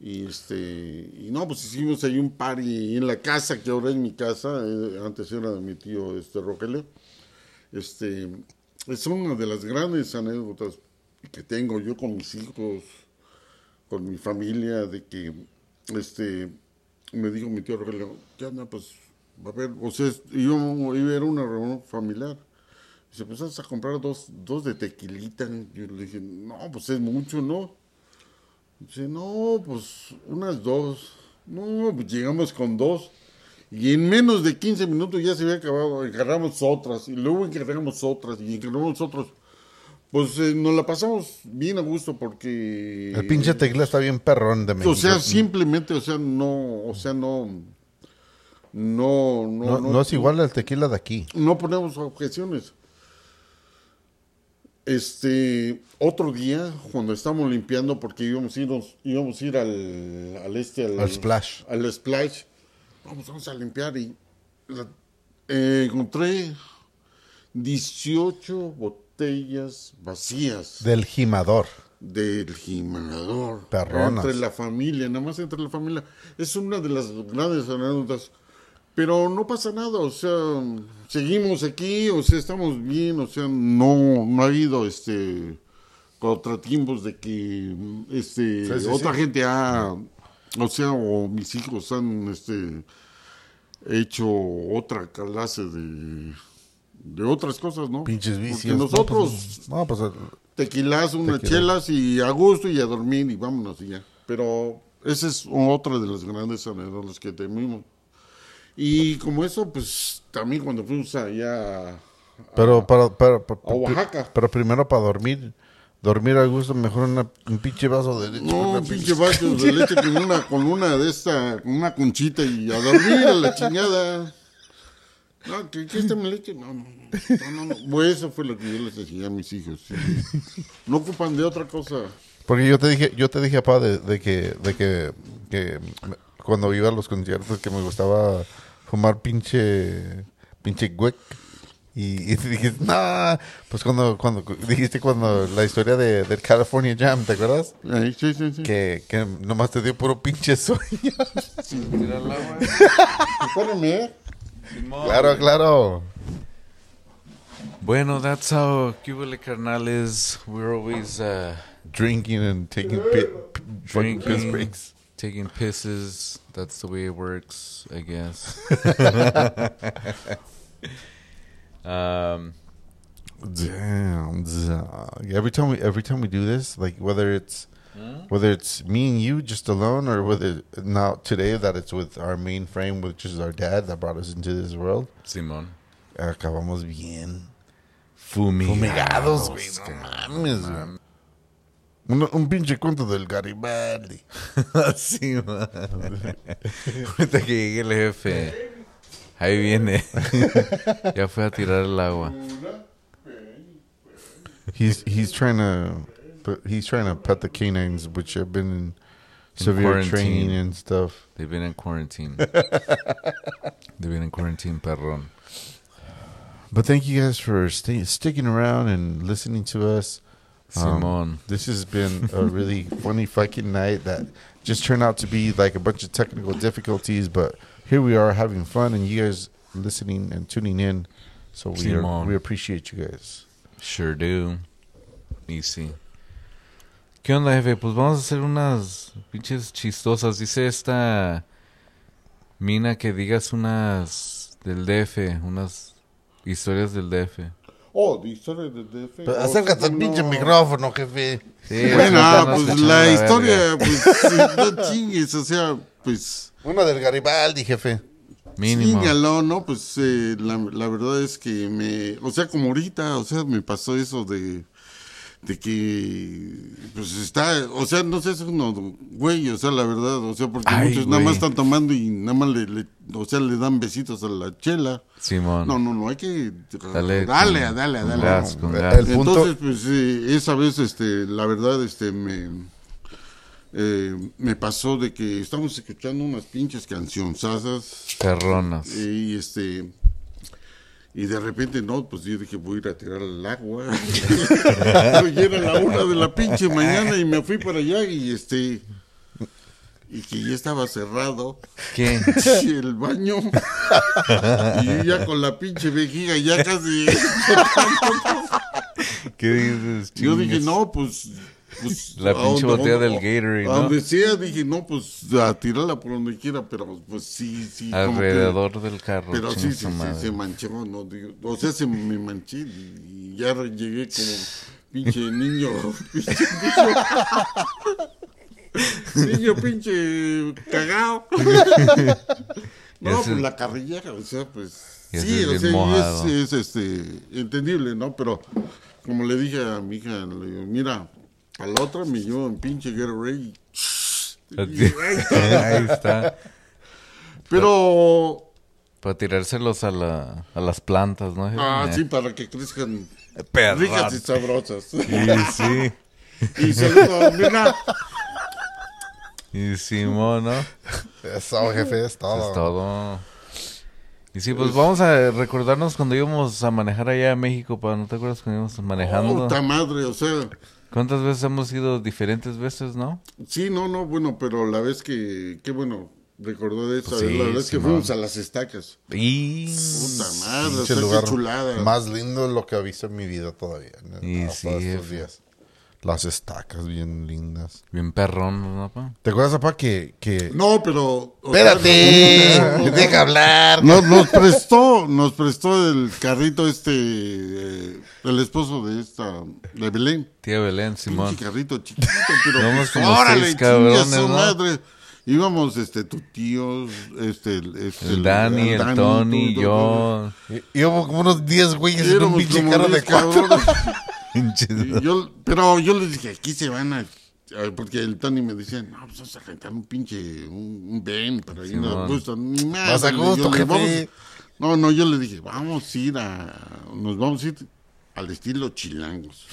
Y este, y no, pues hicimos ahí un party en la casa, que ahora es mi casa, eh, antes era de mi tío este Rogelio. Este, es una de las grandes anécdotas que tengo yo con mis hijos, con mi familia, de que este me dijo mi tío Rogelio, ¿qué onda? Pues va a ver, o sea, es- iba, a una reunión familiar. Dice, pues a comprar dos, dos de tequilita. Yo le dije, no, pues es mucho, ¿no? Dice, no, pues unas dos. No, pues llegamos con dos. Y en menos de 15 minutos ya se había acabado. Encargamos otras. Y luego encargamos otras. Y encargamos otras. Pues eh, nos la pasamos bien a gusto porque... El pinche tequila está bien perrón de México. O sea, simplemente, o sea, no, o sea, no, no, no, no, no es igual al tequila de aquí. No ponemos objeciones. Este, otro día, cuando estábamos limpiando, porque íbamos a ir, íbamos a ir al, al este, al, Al splash. al splash, vamos, vamos a limpiar y la- eh, encontré 18 botellas vacías Del gimador. del gimador. Perronas. Entre la familia, nada más entre la familia. Es una de las grandes anécdotas. Pero no pasa nada, o sea, seguimos aquí, o sea, estamos bien, o sea, no, no ha habido este contratiempos de que este Sí, sí, otra sí. gente ha, o sea, o mis hijos han este hecho otra clase de, de otras cosas, ¿no? Pinches Porque vicios. nosotros No, pues, no, pues, tequilas, unas Tequila. chelas y a gusto y a dormir y vámonos y ya. Pero esa es otra de las grandes anécdotas que tenemos. Y como eso, pues también cuando fuimos allá pero para, para, para- a Oaxaca. pero primero para dormir, dormir a gusto, mejor una- un pinche vaso de leche. No, un pinche vaso de leche con una, con una de esta, con una conchita y a dormir a la chingada. No, que, que esta mi leche, no, no, no, no, no. Pues eso fue lo que yo les enseñé a mis hijos. sí. No ocupan de otra cosa. Porque yo te dije, yo te dije, papá, de, de que, de que, que me- cuando iba a los conciertos que me gustaba fumar pinche, pinche güec. Y, y te dije, nah, pues cuando, cuando dijiste cuando la historia de, del California Jam, ¿te acuerdas? Sí, sí, sí. Que, que nomás te dio puro pinche sueño. ¿eh? claro, claro. Bueno, that's how Cubile Carnales. We're always uh, Drinking and taking pi- pi- fucking piss drinking, breaks. Taking pisses. That's the way it works, I guess. um, Damn. dog. Every time we every time we do this, like whether it's whether it's me and you just alone or whether now today that it's with our main frame, which is our dad that brought us into this world, Simon. acabamos bien Fumigados. fumigados, güey. No mames, güey. Un, un pinche cuento del Garibaldi. sí, man. Ahorita que llegue el jefe. Ahí viene. ya fue a tirar el agua. He's he's trying to but he's trying to pet the canines, which have been in severe quarantine. training and stuff. They've been in quarantine. They've been in quarantine, perrón. But thank you guys for stay, sticking around and listening to us. Um, Simon. this has been a really funny fucking night that just turned out to be like a bunch of technical difficulties, but here we are having fun and you guys listening and tuning in. So we are, we appreciate you guys. Sure do. Easy. ¿Qué onda, jefe? Pues vamos a hacer unas pinches chistosas. Dice esta mina que digas unas del DF, unas historias del DF. Oh, de historia de DF. Pero Oh, acércate al pinche micrófono, jefe. Sí, Bueno, nos pues la verga. historia, pues no chingues, o sea, pues Una del Garibaldi, jefe. Mínimo. Síñalo, ¿no? Pues eh, la, la verdad es que me, o sea, como ahorita, o sea, me pasó eso de, de que, pues está, o sea, no sé, es uno, güey, o sea, la verdad, o sea, porque Ay, muchos nada más están tomando y nada más le, le- o sea, le dan besitos a la chela. Simón. No, no, no, hay que Dale, dale, con- dale, con dale. gas, con El gas. punto- Entonces, pues eh, esa vez, este, la verdad, este, me, eh, me pasó de que estábamos escuchando unas pinches cancionzasas Perronas. y este y de repente no, pues yo dije voy a ir a tirar al agua. y era la una de la pinche mañana y me fui para allá y este y que ya estaba cerrado ¿Qué? el baño y yo ya con la pinche vejiga ya casi ¿Qué dices? yo dije no pues pues, La pinche botella del Gatorade, ¿no? donde sea, dije, no, pues a tirarla por donde quiera, pero pues sí, sí. como que- Alrededor del carro. pero sí, sí, sí, se manchó, ¿no? Digo, o sea, se me manché y ya llegué como pinche niño, pinche niño, pinche cagao. No, pues la carrillera, o sea, pues sí, o sea, es, es, este, entendible, ¿no? Pero como le dije a mi hija, le digo, mira, a la otra me llevo en pinche Gatorade. y- ahí está. Ahí está. Pero, Para tirárselos a, la, a las plantas, ¿no? ah, Eh, sí, para que crezcan perras. ricas y sabrosas. Sí, sí. Y saludos, mira. Y Simón, ¿no? Eso, jefe, es todo. Es todo. Y sí, pues vamos a recordarnos cuando íbamos a manejar allá a México, pa, ¿no te acuerdas cuando íbamos manejando? Puta madre, o sea, ¿Cuántas veces hemos ido diferentes veces, no? sí, no, no, bueno, pero la vez que, qué bueno, recordó de esa Pues sí, vez, la vez que Simón. fuimos a las estacas. Y... Puta madre, lugar chulada. más lindo de lo que he visto en mi vida todavía. ¿no? Y Hasta sí, estos días. Las estacas bien lindas. Bien perrón, ¿no, pa? ¿Te acuerdas, papá, que... que... No, pero... Espérate, no, no, deja hablar. Nos, nos prestó, nos prestó el carrito este, eh, el esposo de esta, de Belén. Tía Belén, Simón. Pinche carrito chiquito, pero Íbamos como órale, seis cabrones, su ¿no? madre. Íbamos, este, tu tío, este, el- este, El Dani, el Dani, Tony, tú, tú, yo. Hubo como unos 10 güeyes en un pinche carro de cuatro. yo, pero yo les dije, aquí se van a... a- Porque el Tony me decía, no, pues vamos a rentar un pinche, un, un Ben, pero ahí no Simón. gusto, ni más. Más a gusto, jefe. no, no, yo le dije, vamos a ir a, nos vamos a ir al estilo chilangos.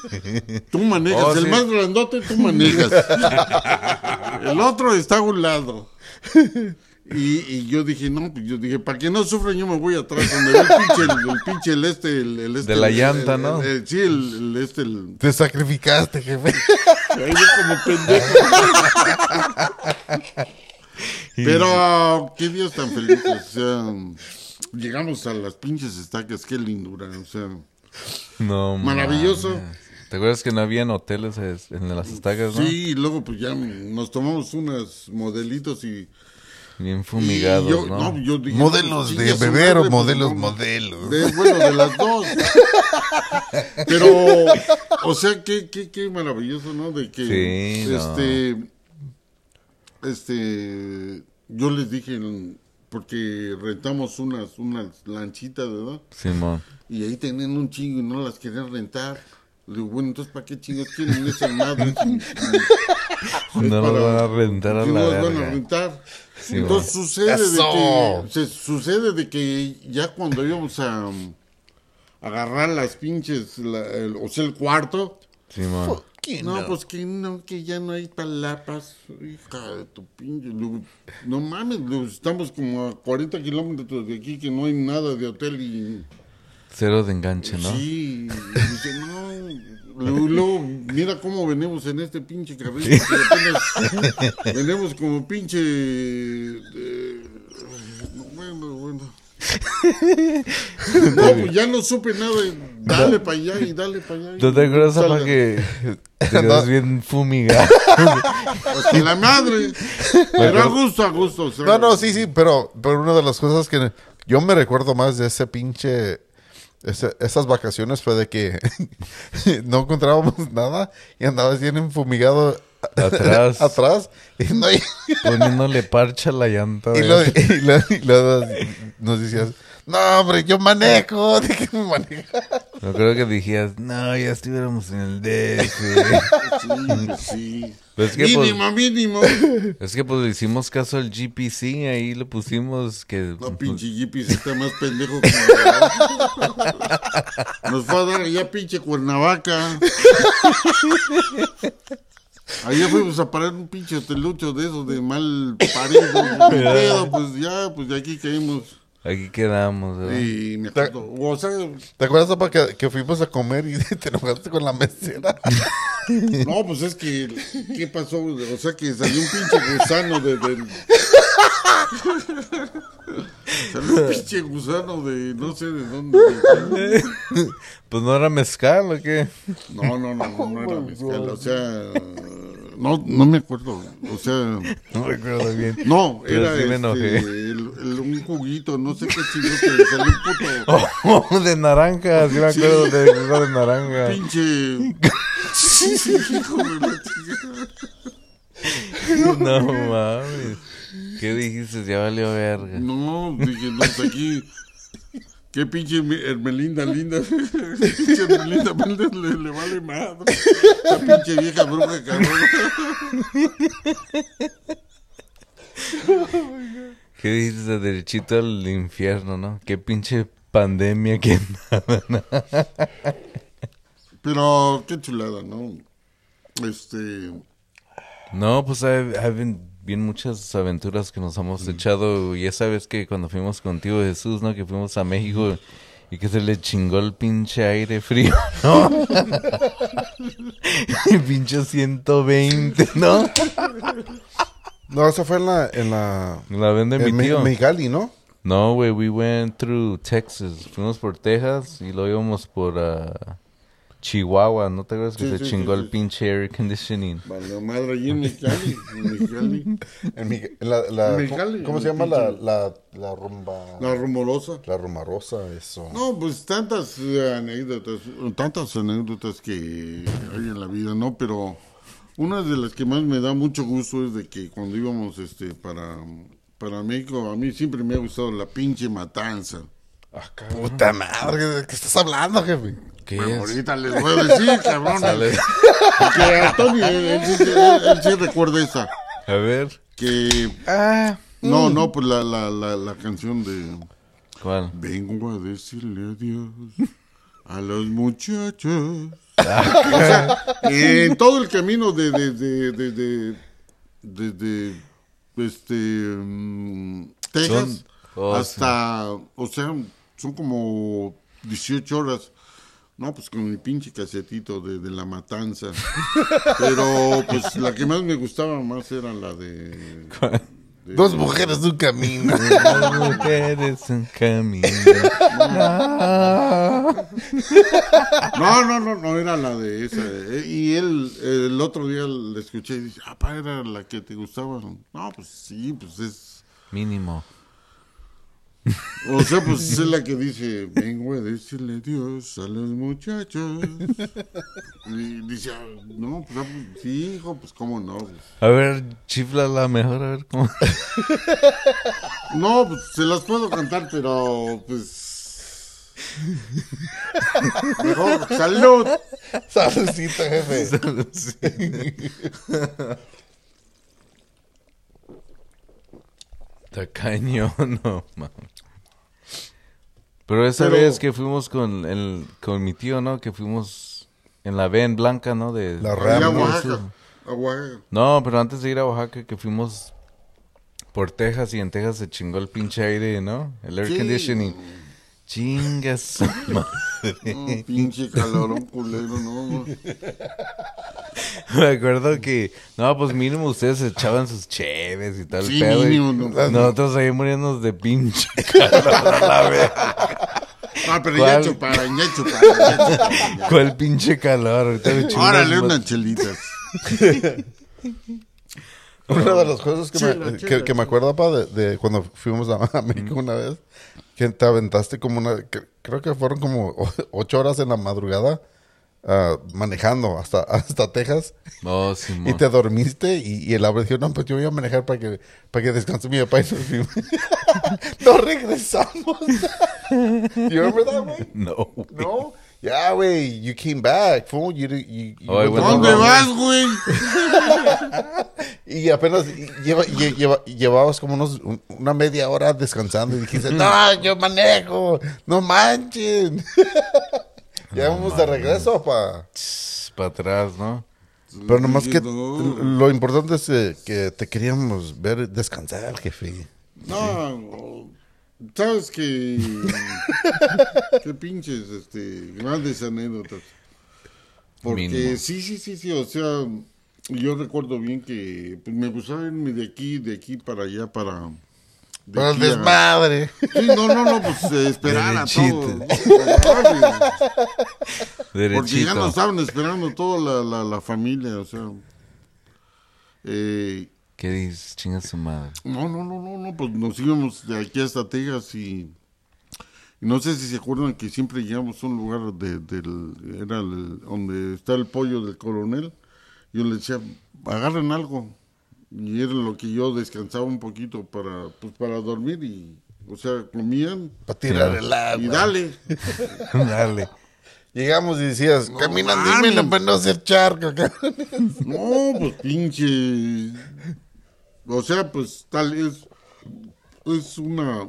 Tú manejas, Oh, el sí. más grandote tú manejas. el otro está a un lado. Y, y yo dije, no, pues yo dije, para que no sufran, yo me voy atrás, donde ve el pinche, el, el pinche, el este, el, el este. De la el- llanta, el- ¿no? el- sí, el, el este, el, Te sacrificaste, jefe. Ahí yo como pendejo. Pero qué días tan felices. O sea, llegamos a las pinches estacas, qué lindura. O sea, No, Maravilloso. ¿Te acuerdas que no habían hoteles es- en las estacas, no? sí, y luego pues ya nos tomamos unos modelitos y. Bien fumigados, yo, ¿no? yo dije, ¿Modelos de beber o pues, modelos, modelos? De, bueno, de las dos. Pero, o sea, qué, qué, qué maravilloso, ¿no? De que, Sí, no. este, este, yo les dije, porque rentamos unas, unas lanchitas, ¿verdad? Simón. Y ahí tenían un chingo y no las querían rentar. Le digo, bueno, entonces, ¿para qué chingos quieren esa madre? No para- lo van a rentar a si la no las van a verga. rentar. Sí, Entonces sucede de que se sucede de que ya cuando íbamos a um, agarrar las pinches, la- el- o sea, el cuarto, Simón. no, pues que no, que ya no hay palapas, hija de tu pinche, no mames, estamos como a 40 kilómetros de aquí que no hay nada de hotel y Cero de enganche, ¿no? Sí, dice, no. Luego, mira cómo venimos en este pinche carrito. que apenas venimos como pinche. eh, bueno, bueno. No, pues ya no supe nada. Dale para allá y dale para allá. ¿Tú te acuerdas, papá, que te quedas bien fumigado? Hasta la madre. Pero a gusto, a gusto. o sea, No, no, sí, sí, pero, pero una de las cosas que yo me recuerdo más de ese pinche, esas vacaciones fue de que no encontrábamos nada y andabas bien enfumigado Atrás. atrás y, no, Poniéndole parcha a la llanta. y lo- y lo- y luego nos decías, no, hombre, yo manejo, déjame manejar. Yo creo que dijías, no, ya estuviéramos en el DF. Sí, pues sí. Pues es que, pues, mínimo, mínimo. es que pues le hicimos caso al GPC, ahí le pusimos que... No, pinche Jeepy se está más pendejo que Nos va a dar allá pinche Cuernavaca. Allá fuimos a parar un pinche hotelucho de esos de mal parido. Pues ya, pues de aquí caímos. Aquí quedamos, ¿verdad? Y me acuerdo, o sea, ¿Te acuerdas, papá, que, que fuimos a comer y te enojaste con la mesera? no, pues es que, ¿qué pasó? O sea, que salió un pinche gusano de, Salió un pinche gusano de no sé de dónde. Pues no era mezcal o qué? No, no, no, no, no era mezcal. O sea, no, no me acuerdo. O sea, No recuerdo bien. no, Pero era sí este, el- el- un juguito, no sé qué chingos que salió un puto Oh, de naranja, sí me acuerdo de jugo de naranja. pinche. Sí, sí, hijo de la chingada. No mames. ¿Qué dijiste? Ya valió verga. No, dije, no, aquí. Qué pinche Hermelinda linda. pinche Hermelinda linda le, le vale madre. Esa pinche vieja bruja cabrón. ¿Qué dijiste? Derechito al infierno, ¿no? Qué pinche pandemia que nada. Pero qué chulada, ¿no? Este. No, pues hay, hay bien, bien muchas aventuras que nos hemos echado. Ya sabes que cuando fuimos contigo, Jesús, ¿no? Que fuimos a México y que se le chingó el pinche aire frío, ¿no? el pinche 120, ¿no? No, eso fue en la... En la La vende mi tío. Mexicali, ¿no? No, güey, we went through Texas. Fuimos por Texas y luego íbamos por ah, Chihuahua. ¿No te acuerdas que Sí, se sí, chingó sí, el sí. pinche air conditioning? Vale, madre, allí en Mexicali. En Mexicali. En mi- la, la- En Mexicali, ¿Cómo en se llama la, la, la rumba? La rumorosa. La rumba rosa, eso. No, pues tantas eh, anécdotas, tantas anécdotas que hay en la vida, ¿no? Pero una de las que más me da mucho gusto es de que cuando íbamos este para, para México, a mí siempre me ha gustado la pinche matanza. Ah, Puta madre, ¿de qué estás hablando, jefe? ¿Qué Bueno, es? ahorita les voy a decir, cabrón. Sale. Que Antonio, él, él sí- él- él sí recuerda esa. A ver. Que, Ah. no, no, pues la, la, la, la canción de... ¿Cuál? Vengo a decirle adiós a los muchachos. o sea, en todo el camino de de de de, de, de- de, este mm, Texas Son- oh, hasta, o sea, son como 18 horas. No, pues con mi pinche casetito de, de la matanza. Pero pues la que más me gustaba más era la de... de- Dos mujeres, un camino. Las mujeres en camino. No, no, no, no era la de esa. eh, Y él, el otro día le escuché y dice, ah, pa, era la que te gustaba. No, pues sí, pues es. Mínimo. O sea, pues es la que dice, vengo a decirle Dios a los muchachos. Y dice, ah, no, pues, ah, pues, sí, hijo, pues cómo no. pues. A ver, chifla la mejor, a ver cómo. No, pues se las puedo cantar, pero pues. Mejor, salud. Saludcita, jefe. Está cañón, no, mames. Pero esa Pero- vez que fuimos con el, con mi tío, ¿no? Que fuimos en la ven blanca, ¿no? De, La Ram, Oaxaca. A Oaxaca. No, pero antes de ir a Oaxaca, que fuimos por Texas y en Texas se chingó el pinche aire, ¿no? El air Sí. conditioning. Chingas. madre. No, pinche calorón culero, no. Me acuerdo que, no, pues mínimo ustedes echaban sus cheves y tal. Sí, pedo, y mínimo, no. Nosotros ahí muriéndonos de pinche calor a la. Ah, pero ¿Cuál? ya chuparon, ya chuparon, ya chuparon. ya. ¿Cuál pinche calor? Ahorita me Órale, unas- chelitas. Uno de los cosas que, Chela, me, chela, que, que me acuerdo, pa, de, de cuando fuimos a, a México una vez, que te aventaste como una, que- creo que fueron como ocho horas en la madrugada ah, manejando hasta, hasta Texas Oh, y Simón. te dormiste y, y el abuelo dijo, no, pues yo voy a manejar para que, para que descanse mi papá y nos regresamos. ¿You remember that, güey? No. No. Yeah, güey, you came back, fool. You, you, you Oh, ¿Dónde vas, güey? Y apenas lleva, lle- lleva- llevabas como unos, un- una media hora descansando y dijiste, no, yo manejo, no manchen. ya vamos de regreso, pa. Para atrás, ¿no? Pero nomás que lo importante es eh, que te queríamos ver descansar, jefe. No, sabes que. Qué pinches, este, grandes anécdotas. Porque Mínimo. sí, sí, sí, sí, o sea, yo recuerdo bien que pues, me gustaba irme de aquí, de aquí para allá, para, de Pero el a- desmadre. Sí, no, no, no, pues eh, esperar a todo. Porque ya nos estaban esperando toda la, la, la familia, o sea. Eh, ¿Qué dices? Chinga su madre. no, no, no, no, no, pues nos íbamos de aquí hasta Texas y, y no sé si se acuerdan que siempre llegamos a un lugar de, del, era el- donde está el pollo del coronel. Yo le decía, agarren algo. Y era lo que yo descansaba un poquito para, pues, para dormir y, o sea, comían Para tirar el agua. y dale. Dale. Llegamos y decías, No caminan, dímelo para no hacer charco. acá". No, pues pinche. O sea, pues tal es. Es una.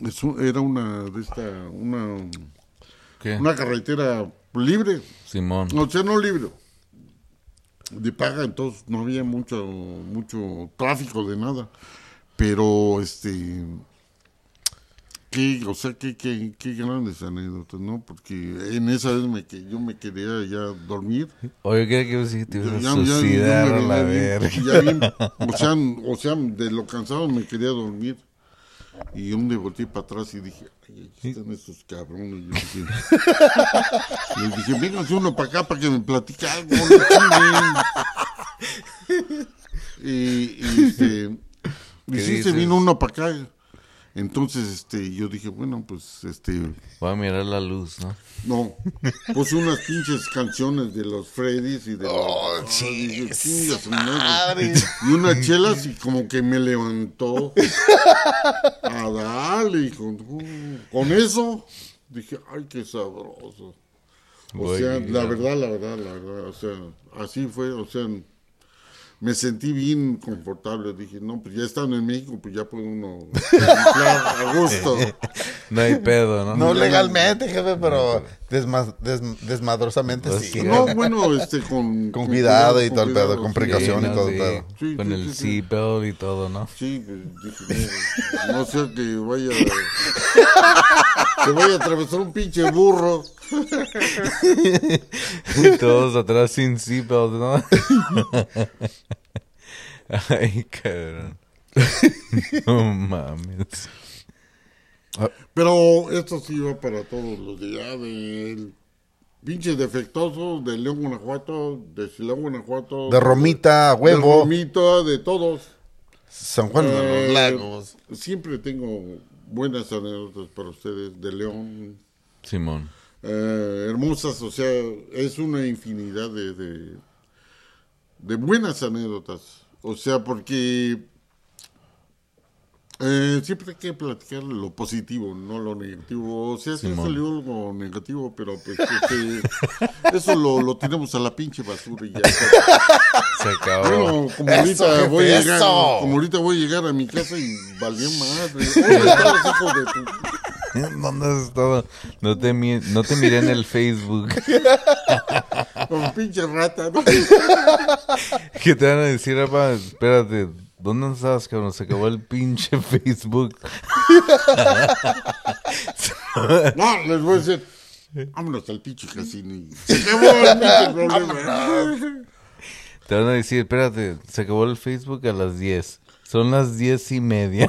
Es un- era una de esta. Una, ¿Qué? una carretera libre. Simón. O sea, no libre. De paga, entonces no había mucho, mucho tráfico de nada. Pero este. Qué, o sea, qué, qué, qué grandes anécdotas, ¿no? Porque en esa vez me, que yo me quería ya dormir. Oye, ¿qué que te ibas a Ya- ya- ya a la verga? bien- o, sea, o sea, de lo cansado me quería dormir. Y un me volteé para atrás y dije, ay, aquí están estos cabrones. Yo dije, les dije, vénganse uno para acá para que me platique algo. no chinguen". y, y, este, y ¿Qué sí, se vino uno para acá. Entonces, este, yo dije, bueno, pues, este, Voy a mirar la luz, ¿no? no, puse unas pinches canciones de los Freddys y de los... Oh, "Chinga su madre". Y unas chelas y como que me levantó. A darle, y con, con eso dije, ay, qué sabroso. O Voy sea, la verdad, la verdad, la verdad, o sea, así fue, o sea, me sentí bien confortable. Dije, no, pues ya estando en México, pues ya puede uno a gusto. No hay pedo, ¿no? No legalmente, jefe, pero desma- des- desmadrosamente Pues sí. sí. No, bueno, este, con... Con cuidado y todo el pedo, con precaución. Sí, y todo el sí. pedo. Sí, Con sí, el sí, sí. seatbelt y todo, ¿no? Sí, dije, no, no sea que vaya que vaya a atravesar un pinche burro. Todos atrás sin seatbelt, ¿no? Ay, cabrón. No mames. Pero esto sí va para todos los de allá, del pinche defectuoso de León, Guanajuato, de Silao, Guanajuato. De Romita, De huevo, Romita, de todos. San Juan de Eh, los Lagos. Siempre tengo buenas anécdotas para ustedes de León. Simón. eh, hermosas, o sea, es una infinidad de, de, de buenas anécdotas. O sea, porque eh, siempre hay que platicar lo positivo, no lo negativo. O sea, sí salió algo negativo, pero pues este, eso lo, lo tiramos a la pinche basura y ya está. Se acabó. Bueno, como Eso, ahorita jefe, voy a llegar, eso. como ahorita voy a llegar a mi casa y valió madre. ¿Dónde están los hijos de tu- ¿Dónde has estado? No te, no te miré en el Facebook. Como pinche rata, ¿no? ¿Qué te van a decir, papá? Espérate. ¿Dónde estás, cabrón? Se acabó el pinche Facebook. No, les voy a decir, vámonos al pinche casino y se acabó el pinche problema. Te van a decir, espérate, se acabó el Facebook a las 10. Son las diez y media.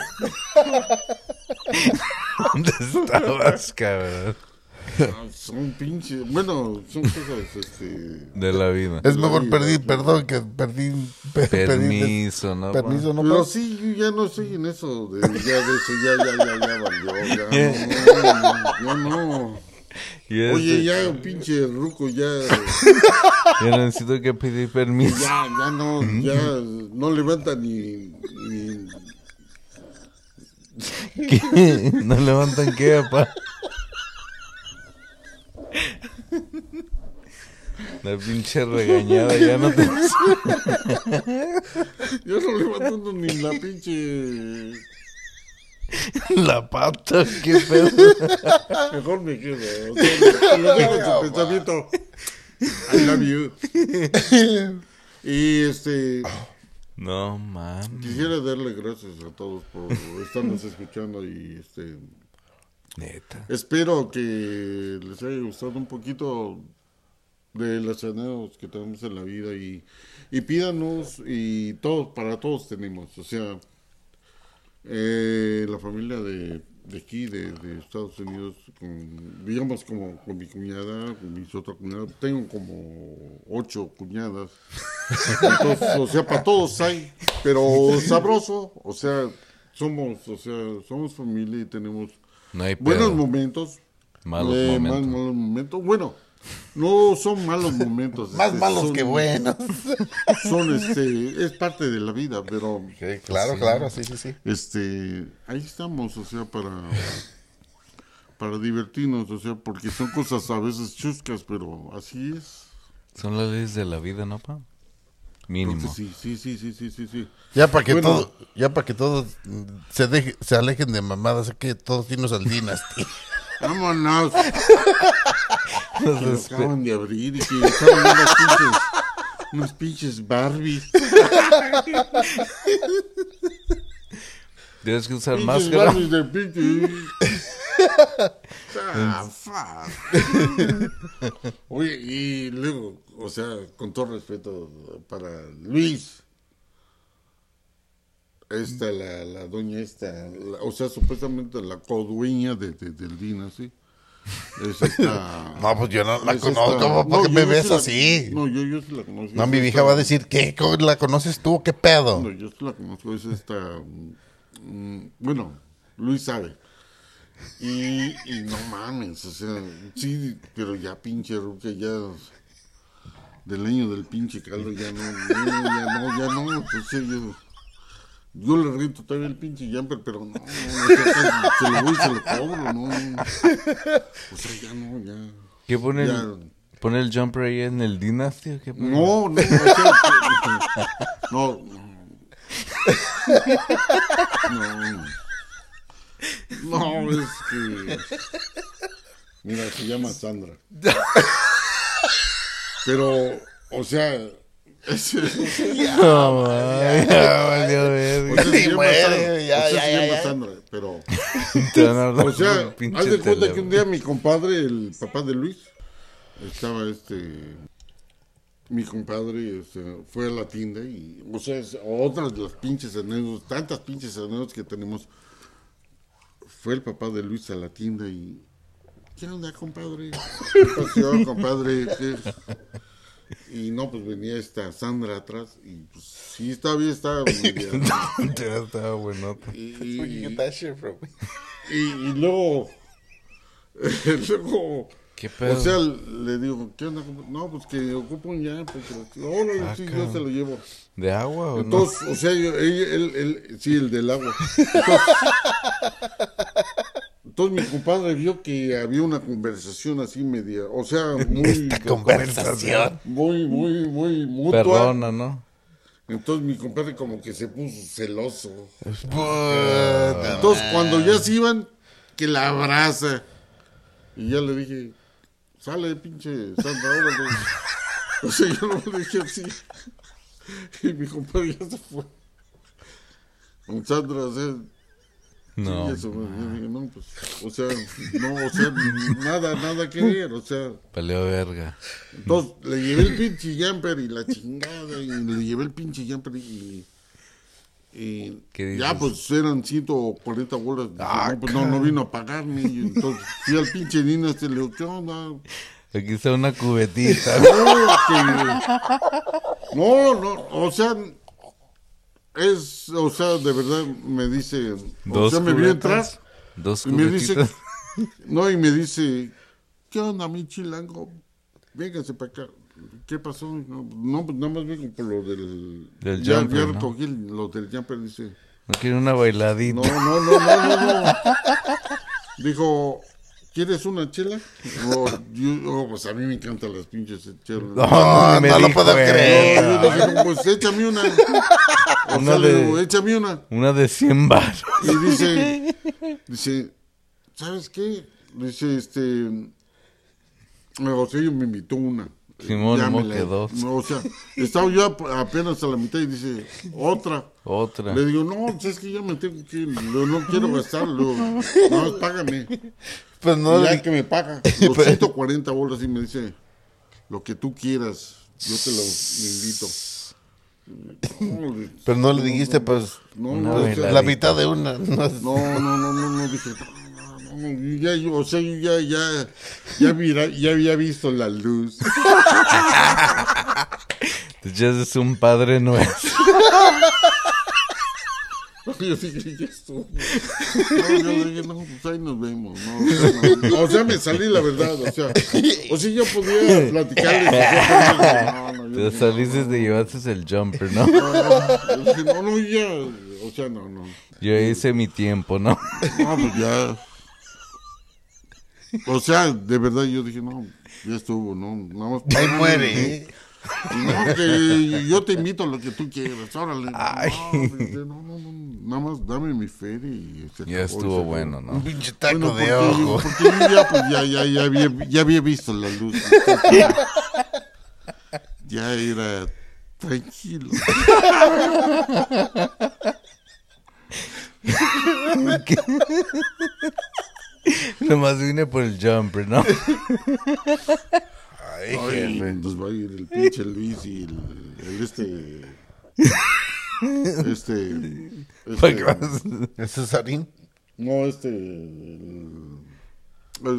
¿Dónde estabas, cabrón? Ah, Son pinche, bueno, son cosas, este... De la vida. Es mejor perdí, perdón, que perdí. pe- perdí- Permiso, ¿no? Permiso, no Pero sí, yo ya no estoy en eso, de, ya de eso, ya, ya, ya, ya valió, ya no, ya no. Y este- Oye, ya, pinche ruco, ya, Yo necesito que pedir permiso. ya, ya no, ya no levanta ni, ni, ¿Qué? ¿No levantan qué, papá? La pinche regañada ya no te... yo no levanto ni la pinche, La pata, qué pedo. mejor me quedo, o sea, lo dejo en su pensamiento, I love you. Y este, No mames. quisiera darle gracias a todos por estarnos escuchando y este, Neta. espero que les haya gustado un poquito de las anécdotas que tenemos en la vida y, y pídanos y todos, para todos tenemos, o sea, Eh, la familia de, de aquí, de, de Estados Unidos, con, digamos como con mi cuñada, con mis otra cuñada, tengo como ocho cuñadas. Entonces, o sea, para todos hay, pero sabroso, o sea, somos, o sea, somos familia y tenemos No buenos momentos, Malos eh, momentos. mal- malos momentos. Bueno, no son malos momentos. Más este, malos son- que buenos. Son, este, es parte de la vida, pero Sí, claro, claro, sí, sí, sí. este ahí estamos o sea para para divertirnos o sea porque son cosas a veces chuscas pero así es Son las leyes de la vida, ¿no, pa? Mínimo. Sí sí sí sí sí sí sí Ya para que Bueno. todo, ya para que todos se deje, se alejen de mamadas, que todos tienen al Dynasty. Vámonos que lo acaban de abrir y que estaban unas pinches unas pinches Barbies Tienes que usar pinches máscara. Barbies de pinche Ah, fuck. Oye, y luego, o sea, con todo respeto para Luis, esta, la, la doña esta, la- o sea, supuestamente la codueña de, de- del Dynasty, es esta... No, pues yo no la es conozco, esta- ¿por no, qué me ves sí la- así? No, yo, yo sí la conozco. No, mi esta- vieja va a decir, ¿qué? ¿Cómo la conoces tú? ¿Qué pedo? No, yo sí la conozco, es esta. mm, bueno, Luis sabe. Y, y no mames, o sea, sí, pero ya pinche ruca, ya. Del año del pinche caldo, ya no, no, ya no, ya no. Sea, yo, yo le rento todavía el pinche jumper, pero no, no, no, se lo voy y se lo cobro, no. O sea, ya no, ya. ¿Qué pone Ya. el, pone el jumper ahí en el Dynasty? ¿o qué pone? No, no, no, no. No, no, es que. Mira, se llama Sandra. Pero, o sea. No, man, ya muere, ya, ya, ya, llama ya. Sandra, pero. O sea, haz de cuenta que un día mi compadre, el papá de Luis, estaba este. Mi compadre este, fue a la tienda y, o sea, es otra de las pinches anécdotas, tantas pinches anécdotas que tenemos. Fue el papá de Luis a la tienda y. ¿Qué onda, compadre? ¿Qué pasó, compadre? ¿Qué? Y no, pues venía esta Sandra atrás y pues sí, estaba bien, estaba estaba buenota. y, y- y, y luego, luego, ¿Qué pedo? o sea, le digo, ¿qué onda? No, pues que ocupo un ya, porque, órale, Ah, sí, yo se lo llevo. ¿De agua o Entonces, o sea, yo, ella- él, él, sí, el del agua. Entonces, entonces mi compadre vio que había una conversación así media, o sea, muy, Esta conversación. muy, muy, muy mutua. Perdona, ¿no? Entonces mi compadre como que se puso celoso. Puta Entonces, cuando ya se iban, que la abraza. Y ya le dije, sale, pinche Sandra, órale. O sea, yo no le dije así. Y mi compadre ya se fue. Con Sandra, o sea, No. sí, eso, yo dije, no, pues, o sea, no, o sea, nada, nada que ver, o sea. Peleó verga. Entonces, le llevé el pinche jumper y la chingada, y le llevé el pinche jumper y... y ¿Qué dices? ya, pues eran 140 bolas. Ah, no, pues no, no vino a pagarme. Y entonces fui al pinche Nina, este, le digo, ¿qué onda? Aquí está una cubetita. No, que- no, no, o sea, es, o sea, de verdad me dice, o sea, me vio entrar Dos y me dice, no, y me dice, ¿qué onda, mi chilango? Véngase para acá. ¿Qué pasó? No, pues nada más vengo por lo del... Del ya, jumper, ya ¿no? recogí lo del jumper, dice... No quiere una bailadita. No, no, no, no, no, no. Dijo, ¿quieres una chela? No, yo, oh, pues a mí me encantan las pinches chelas. No, No, me no lo puedo creer. No, yo dije, no, pues échame una. O Una sea, de- digo, échame una. Una de 100 baros. Y dice, dice, ¿sabes qué? Dice, este, yo me invitó una. Simón, Ya me la- que dos. no, o sea, estaba yo ap- apenas a la mitad y dice, otra. Otra. Le digo, no, pues es que ya me tengo que ir, no, no quiero gastar, no, págame. Pues no, Y ya le- que me paga los 140 bolas y me dice, lo que tú quieras, yo te lo invito. No, Pero no le dijiste, pues, No, sea, veladita. la mitad de una. No, No, no, no, no, no, dije, ya, o sea, ya, ya, ya, mira, ya había visto la luz. Ya es un padre nuestro. Yo dije, ya estuvo. No, yo dije, no, pues ahí nos vemos. No, o, sea, no. O sea, me salí la verdad, o sea, o sea, yo podía platicarles. o no, no, Te saliste de llevaste el jumper, ¿no? no, no, ya, o sea, no, no. Yo hice mi tiempo, ¿no? No, pues ya. O sea, de verdad yo dije, no, ya estuvo, no, nada más. Ahí muere. ¿eh? No, que yo te invito a lo que tú quieras, órale. Ay. No, pues, no, no, no, nada más dame mi feria y se Ya acabó, estuvo bueno, ¿no? Un pinche taco Bueno, de porque, ojo. porque yo ya, pues, ya, ya, ya, había, ya había visto la luz. Ya era tranquilo. Nomás vine por el jumper, ¿no? Ay, Ay, jefe. nos va a ir el pinche Luis y el, el este. Este. este ¿Es Cesarín? no, este. El,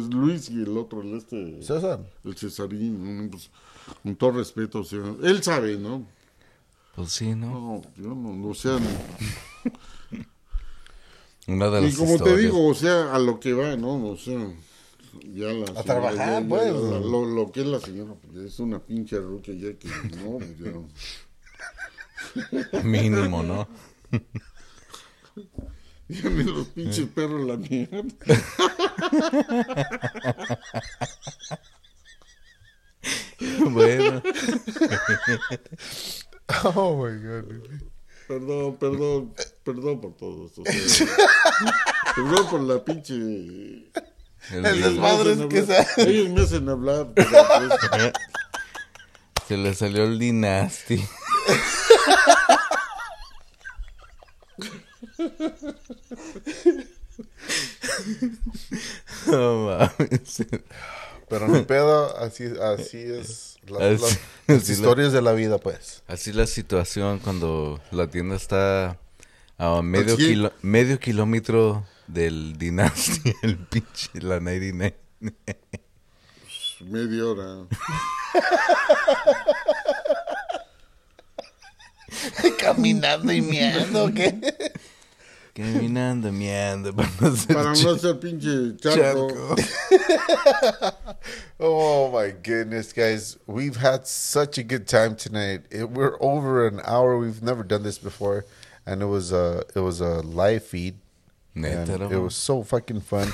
Luis y el otro, el este. César. El Cesarín. Pues, con todo respeto, o sea, él sabe, ¿no? Pues sí, ¿no? No, yo no, o sea, Una de y como te digo, o sea, a lo que va, ¿no? O sea, ya la señora, trabajar, ya- ya- pues. la- lo, lo que es la señora, pues, es una pinche ruca ya que, no, ya. Mínimo, ¿no? Ya los pinches perros la mierda. bueno. Oh my god. Perdón, perdón, perdón por todo esto. o sea, perdón por la pinche. El- El desmadre que hacen hablar. sa- Ellos me hacen hablar. pues, Se le salió el Dynasty. No mames. Pero mi pedo, así, así es. La- Así- las- las así la- historias de la vida, pues. Así la situación cuando la tienda está a medio, Así. kilo- medio kilómetro del Dynasty, el pinche, la 99. media hora. Caminando y miando, ¿qué? Caminando, miando, para no hacer Para no ser pinche charco. charco. Oh my goodness, guys. We've had such a good time tonight. It, we're over an hour. We've never done this before. And it was a, it was a live feed. Neta, and no? it was so fucking fun.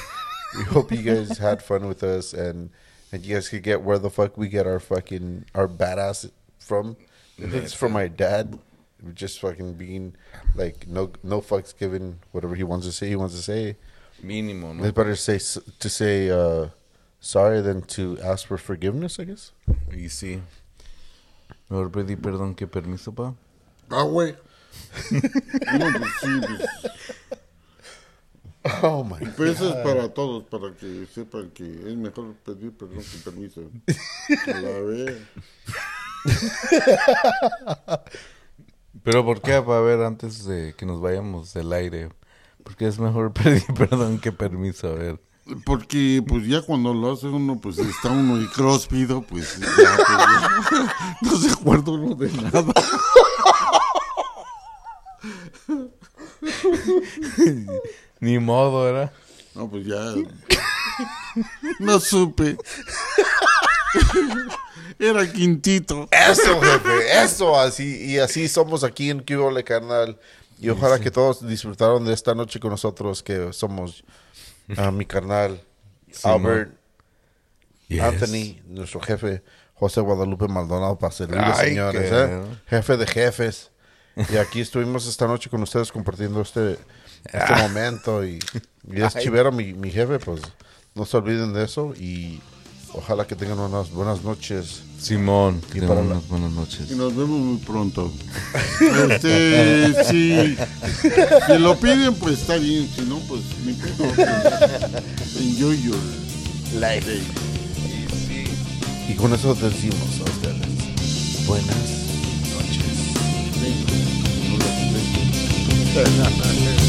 we hope you guys had fun with us and and you guys could get where the fuck we get our fucking our badass from. It's from my dad. Just fucking being like no no fucks given. Whatever he wants to say, he wants to say. Mínimo, ¿no? It's better to say to say uh, sorry than to ask for forgiveness. I guess. Y sí. Mejor pedí perdón que permiso, pa. Ah, güey. No, pues sí, pues. Oh my. Pero eso es para todos, para que sepan que es mejor pedir perdón que permiso. A la vez. Pero ¿por qué? A ver, antes de que nos vayamos del aire. Porque es mejor pedir perdón que permiso, a ver. Porque, pues ya cuando lo hace uno, pues está uno y cróspido, pues ya, pues, ya, no se acuerda uno de nada. Ni modo, ¿era? No, pues ya. No supe. Era quintito. Eso, jefe, eso, así, y así somos aquí en Cubole Carnal. Y ojalá que todos disfrutaron de esta noche con nosotros, que somos ah, mi carnal, Albert, Yes. Anthony, nuestro jefe, José Guadalupe Maldonado, para servirles, señores, qué- ¿eh? jefe de jefes. Y aquí estuvimos esta noche con ustedes compartiendo este, este momento. Y, y es Ay. chivero, mi, mi jefe, pues no se olviden de eso. Y Ojalá que tengan unas buenas noches. Simón, que y unas buenas noches. Y nos vemos muy pronto. Este, si, lo piden, pues está bien. Si no, pues me pido. Enjoy your life. Y con eso te decimos a buenas noches.